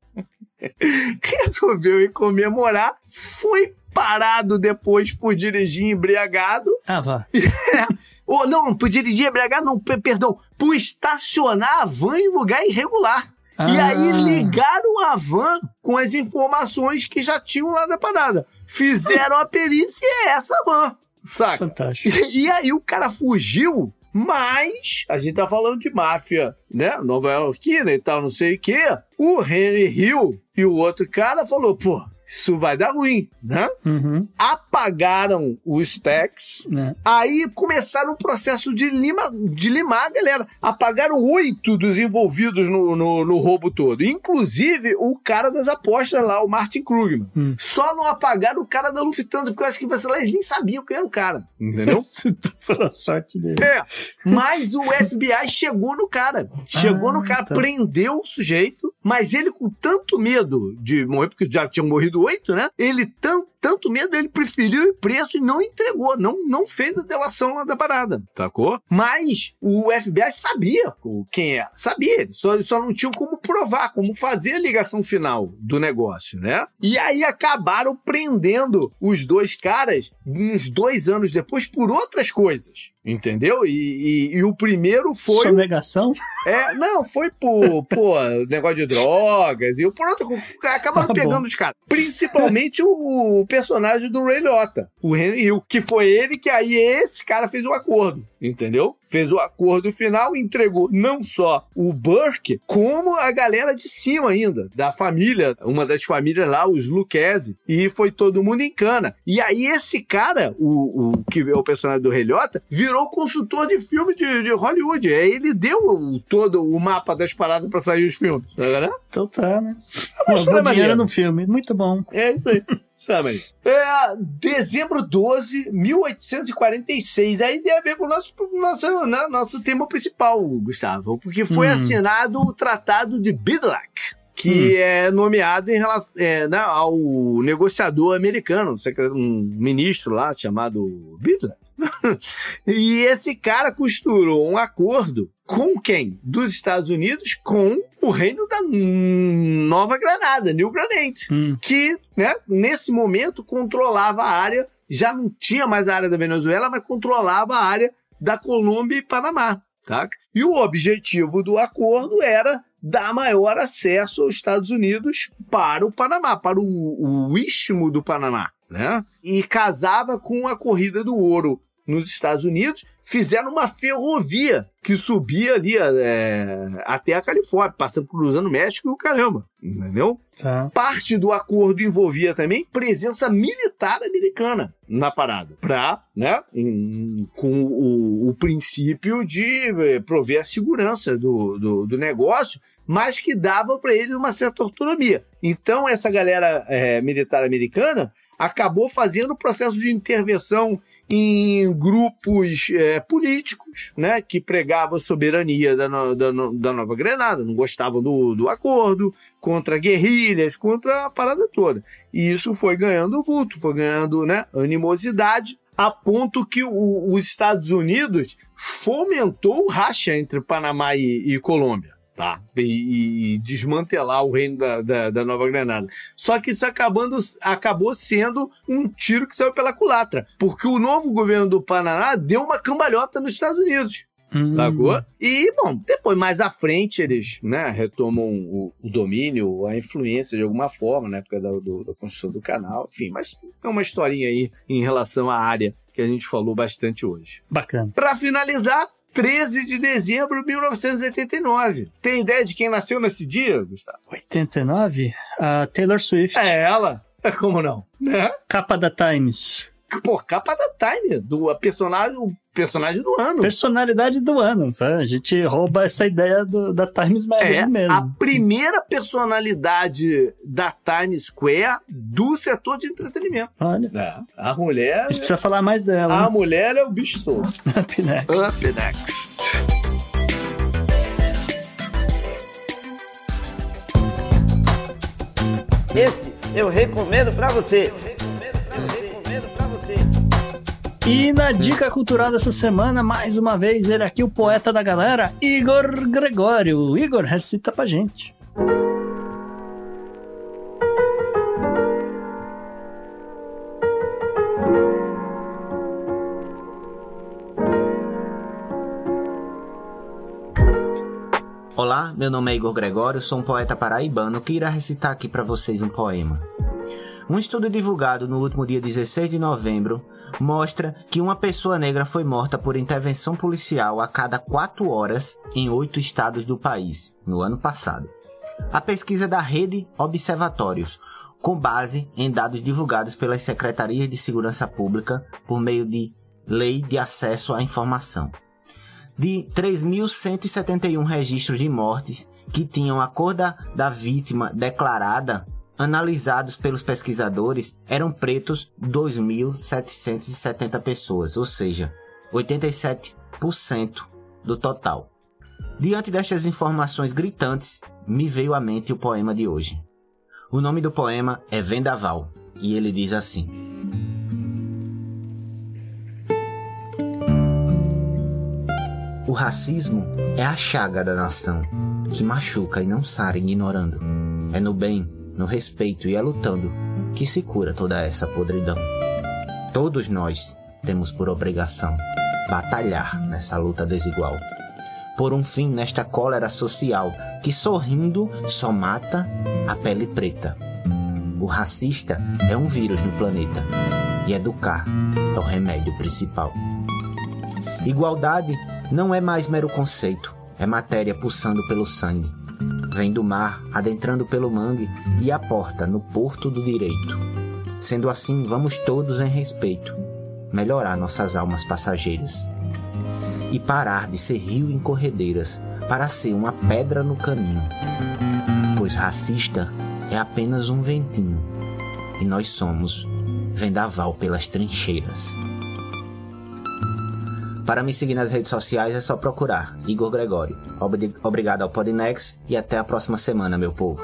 [laughs] resolveu ir comemorar, foi parado depois por dirigir embriagado. Ah, vá. [laughs] Ou não, por dirigir embriagado, não, per- perdão, por estacionar a van em lugar irregular. E Ah. aí ligaram a van com as informações que já tinham lá da parada. Fizeram a perícia e é essa van, saca? Fantástico. E, e aí o cara fugiu, mas a gente tá falando de máfia, né? Nova Yorkina e tal, não sei o quê. O Henry Hill e o outro cara falou, pô, isso vai dar ruim, né? Uhum. Apagaram os stacks. É. Aí começaram um processo de, lima, de limar a galera. Apagaram oito dos envolvidos no, no, no roubo todo. Inclusive o cara das apostas lá, o Martin Krugman. Hum. Só não apagaram o cara da Lufthansa, porque eu acho que sei lá, eles nem sabiam quem era o cara. Entendeu? [laughs] Pela sorte dele. É, mas o FBI chegou no cara. Chegou Ah, no cara, tá. prendeu o sujeito, mas ele com tanto medo de morrer, porque já tinham morrido né? Ele tan, tanto medo, ele preferiu ir preso e não entregou, não, não fez a delação lá da parada, sacou? Mas o FBI sabia o- quem é, sabia, só, só não tinham como provar, como fazer a ligação final do negócio, né? E aí acabaram prendendo os dois caras uns dois anos depois por outras coisas. Entendeu? E, e- e o primeiro foi. Sonegação? É, não, foi por, pô, negócio de drogas e por outro. Acabaram Ah, pegando os caras. Principalmente o, personagem do Ray Liotta, o Henry Hill, que foi ele que aí esse cara fez o acordo, entendeu? Fez o acordo final e entregou não só o Burke, como a galera de cima ainda, da família, uma das famílias lá, os Lucchese, e foi todo mundo em cana. E aí esse cara, o, o que é o personagem do Ray Liotta, virou consultor de filme de, de Hollywood. Aí ele deu o- todo o mapa das paradas pra sair os filmes, tá vendo? Então tá, né? uma Lavou história dinheiro maneira. no filme. Muito bom. É isso aí. Sabe. É, dezembro 12, 1846. Aí tem a ver com o nosso, nosso, né, nosso tema principal, Gustavo. Porque foi Hum. assinado o Tratado de Bidlack. Que é nomeado em relação é, né, ao negociador americano, um secre- um ministro lá chamado Bidlack. [laughs] e esse cara costurou um acordo com quem? Dos Estados Unidos com o reino da Nova Granada, New Granade, Hum. que, né, nesse momento controlava a área, já não tinha mais a área da Venezuela, mas controlava a área da Colômbia e Panamá, tá? E o objetivo do acordo era dar maior acesso aos Estados Unidos para o Panamá, para o, o istmo do Panamá, né? E casava com a corrida do ouro nos Estados Unidos, fizeram uma ferrovia que subia ali é, até a Califórnia, passando cruzando o México e o caramba, entendeu? Tá. Parte do acordo envolvia também presença militar americana na parada, pra, né, em- com o, o princípio de eh, prover a segurança do, do, do negócio, mas que dava para eles uma certa autonomia. Então, essa galera eh, militar americana acabou fazendo o processo de intervenção em grupos eh, políticos, né, que pregavam a soberania da, no- da no- da Nova Grenada, não gostavam do, do acordo, contra guerrilhas, contra a parada toda. E isso foi ganhando vulto, foi ganhando né, animosidade, a ponto que o- os Estados Unidos fomentou o racha entre Panamá e, e Colômbia. Tá, e, e desmantelar o reino da, da, da Nova Granada. Só que isso acabando, acabou sendo um tiro que saiu pela culatra, porque o novo governo do Panamá deu uma cambalhota nos Estados Unidos. Hum. Sacou? E, bom, depois, mais à frente, eles né, retomam o, o domínio, a influência de alguma forma, na época da, do- da construção do canal, enfim, mas é uma historinha aí em relação à área que a gente falou bastante hoje. Bacana. Pra finalizar, 13 de dezembro de 1989. Tem ideia de quem nasceu nesse dia, Gustavo? 89? A Taylor Swift. É ela. [laughs] Como não? Né? Capa da Times. Pô, capa da Time, do a personagem, o personagem do ano. Personalidade do ano. tá? A gente rouba essa ideia do- da Times Magazine É mesmo. a primeira personalidade da Times Square do setor de entretenimento. Olha. É, a mulher. A gente precisa falar mais dela. A né? mulher é o bicho solto. [laughs] Up next. Up next. Esse eu recomendo pra você. E na dica cultural dessa semana, mais uma vez, ele aqui, o poeta da galera, Igor Gregório. Igor, recita pra gente. Olá, meu nome é Igor Gregório, sou um poeta paraibano que irá recitar aqui para vocês um poema. Um estudo divulgado no último dia 16 de novembro mostra que uma pessoa negra foi morta por intervenção policial a cada quatro horas em oito estados do país, no ano passado. A pesquisa da Rede Observatórios, com base em dados divulgados pelas Secretarias de Segurança Pública por meio de Lei de Acesso à Informação de 3.171 registros de mortes que tinham a cor da, da vítima declarada, analisados pelos pesquisadores, eram pretos 2.770 pessoas, ou seja, 87% do total. Diante destas informações gritantes, me veio à mente o poema de hoje. O nome do poema é Vendaval, e ele diz assim: O racismo é a chaga da nação, que machuca e não sara ignorando. É no bem, no respeito e é lutando que se cura toda essa podridão. Todos nós temos por obrigação batalhar nessa luta desigual. Por um fim nesta cólera social que sorrindo só mata a pele preta. O racista é um vírus no planeta e educar é o remédio principal. Igualdade não é mais mero conceito, é matéria pulsando pelo sangue. Vem do mar, adentrando pelo mangue e aporta no porto do direito. Sendo assim, vamos todos em respeito melhorar nossas almas passageiras e parar de ser rio em corredeiras para ser uma pedra no caminho. Pois racista é apenas um ventinho e nós somos vendaval pelas trincheiras. Para me seguir nas redes sociais é só procurar Igor Gregório. Obri- Obrigado ao Podnex e até a próxima semana, meu povo.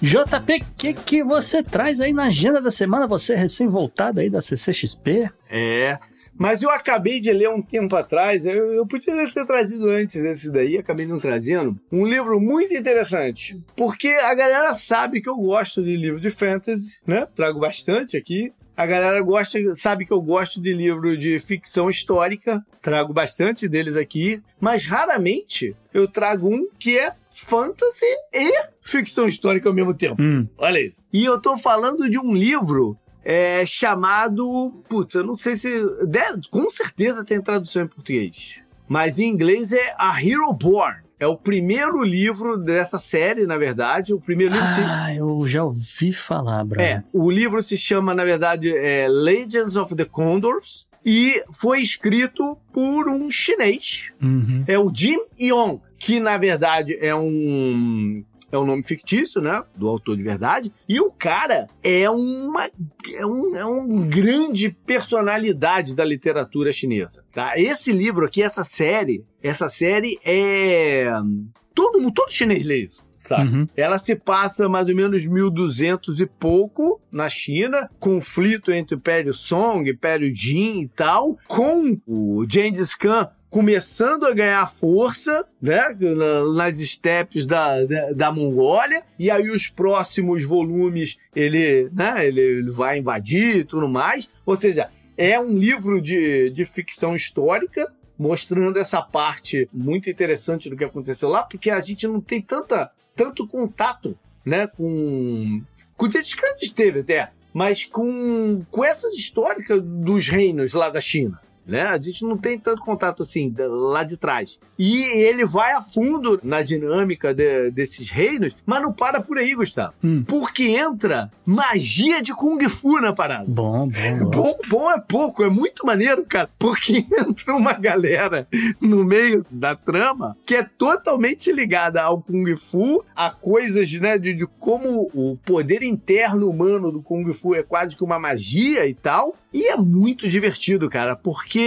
JP, o que, que você traz aí na agenda da semana? Você recém-voltado aí da CCXP? É. Mas eu acabei de ler um tempo atrás, eu, eu podia ter trazido antes desse daí, acabei não trazendo, um livro muito interessante. Porque a galera sabe que eu gosto de livro de fantasy, né? Trago bastante aqui. A galera gosta, sabe que eu gosto de livro de ficção histórica, trago bastante deles aqui, mas raramente eu trago um que é fantasy e ficção histórica ao mesmo tempo. Hum. Olha isso. E eu tô falando de um livro é, chamado. Putz, eu não sei se. deve- com certeza tem tradução em português. Mas em inglês é A Hero Born. É o primeiro livro dessa série, na verdade. O primeiro livro se. Ah, eu já ouvi falar, Brian. É, o livro se chama, na verdade, é Legends of the Condors e foi escrito por um chinês. Uhum. É o Jim Yong, que na verdade é um é um nome fictício, né, do autor de verdade. E o cara é uma é um, é um grande personalidade da literatura chinesa, tá? Esse livro aqui, essa série, essa série é todo mundo, todo chinês lê isso. Sabe? Uhum. Ela se passa mais ou menos 1200 e pouco na China, conflito entre o Império Song, Império Jin e tal, com o Gengis Khan começando a ganhar força, né, na- nas estepes da, da, da Mongólia, e aí os próximos volumes ele, né, ele, ele vai invadir e tudo mais, ou seja, é um livro de, de ficção histórica, mostrando essa parte muito interessante do que aconteceu lá, porque a gente não tem tanta, tanto contato, né, com com o Khan a gente teve até, mas com com essas históricas dos reinos lá da China. Né? A gente não tem tanto contato assim lá de trás. E ele vai a fundo na dinâmica de- desses reinos, mas não para por aí, Gustavo. Hum. Porque entra magia de Kung Fu na parada. Bom, bom, [laughs] bom. Bom, bom é pouco, é muito maneiro, cara. Porque [laughs] entra uma galera no meio da trama que é totalmente ligada ao Kung Fu, a coisas, né, de, de como o poder interno humano do Kung Fu é quase que uma magia e tal. E é muito divertido, cara, porque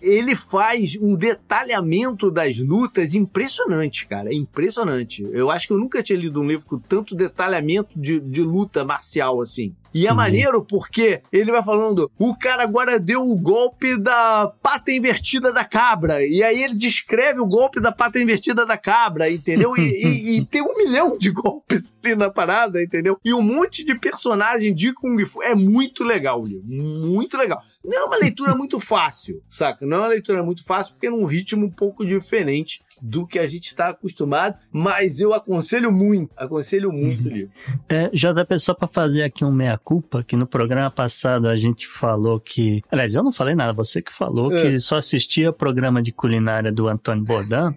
ele faz um detalhamento das lutas impressionante, cara. É impressionante. Eu acho que eu nunca tinha lido um livro com tanto detalhamento de, de luta marcial assim. E é maneiro porque ele vai falando, o cara agora deu o golpe da pata invertida da cabra. E aí ele descreve o golpe da pata invertida da cabra, entendeu? E, e- e [laughs] tem um milhão de golpes [laughs] ali na parada, entendeu? E um monte de personagem de Kung Fu. É muito legal o livro. Muito legal. Não é uma leitura muito fácil, saca? Não é uma leitura muito fácil porque é num ritmo um pouco diferente do que a gente está acostumado, mas eu aconselho muito, aconselho muito o livro. É, JP, só pra fazer aqui um meia-culpa, que no programa passado a gente falou que. Aliás, eu não falei nada, você que falou É. que só assistia programa de culinária do Antônio Bourdain.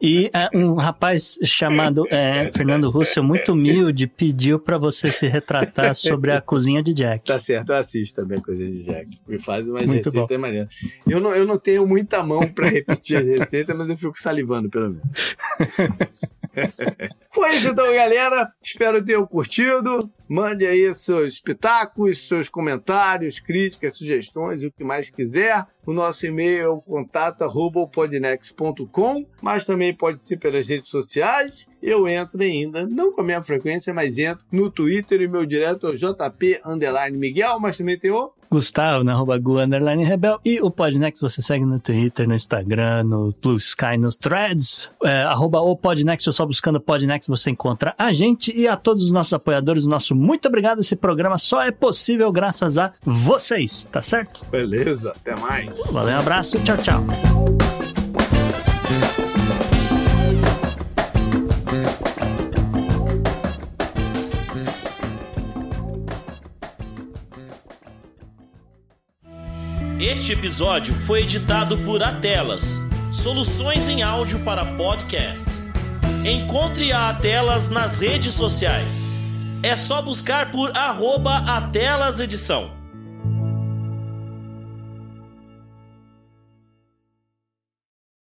e é, um rapaz chamado é, Fernando Russo, muito humilde, pediu pra você se retratar sobre a cozinha de Jack. Tá certo, eu assisto também coisa de Jack. Me faz umas Muito receitas maneiras. Eu não, eu não tenho muita mão pra repetir as receitas, mas eu fico salivando, pelo menos. [laughs] Foi isso então, galera. Espero tenham curtido. Mande aí seus pitacos, seus comentários, críticas, sugestões, o que mais quiser. O nosso e-mail é o contato arroba podnex.com, mas também pode ser pelas redes sociais. Eu entro ainda, não com a mesma frequência, mas entro no Twitter e meu direto é o JP Miguel, mas também tem o Gustavo, na arroba Gu, underline Rebel. E o Podnext você segue no Twitter, no Instagram, no Blue Sky, nos Threads. É, arroba o Podnext, ou só buscando Podnext você encontra a gente. E a todos os nossos apoiadores, o nosso muito obrigado. Esse programa só é possível graças a vocês, tá certo? Beleza, até mais. Valeu, um abraço, tchau, tchau. Este episódio foi editado por Atelas, soluções em áudio para podcasts. Encontre a Atelas nas redes sociais. É só buscar por arroba Atelas Edição.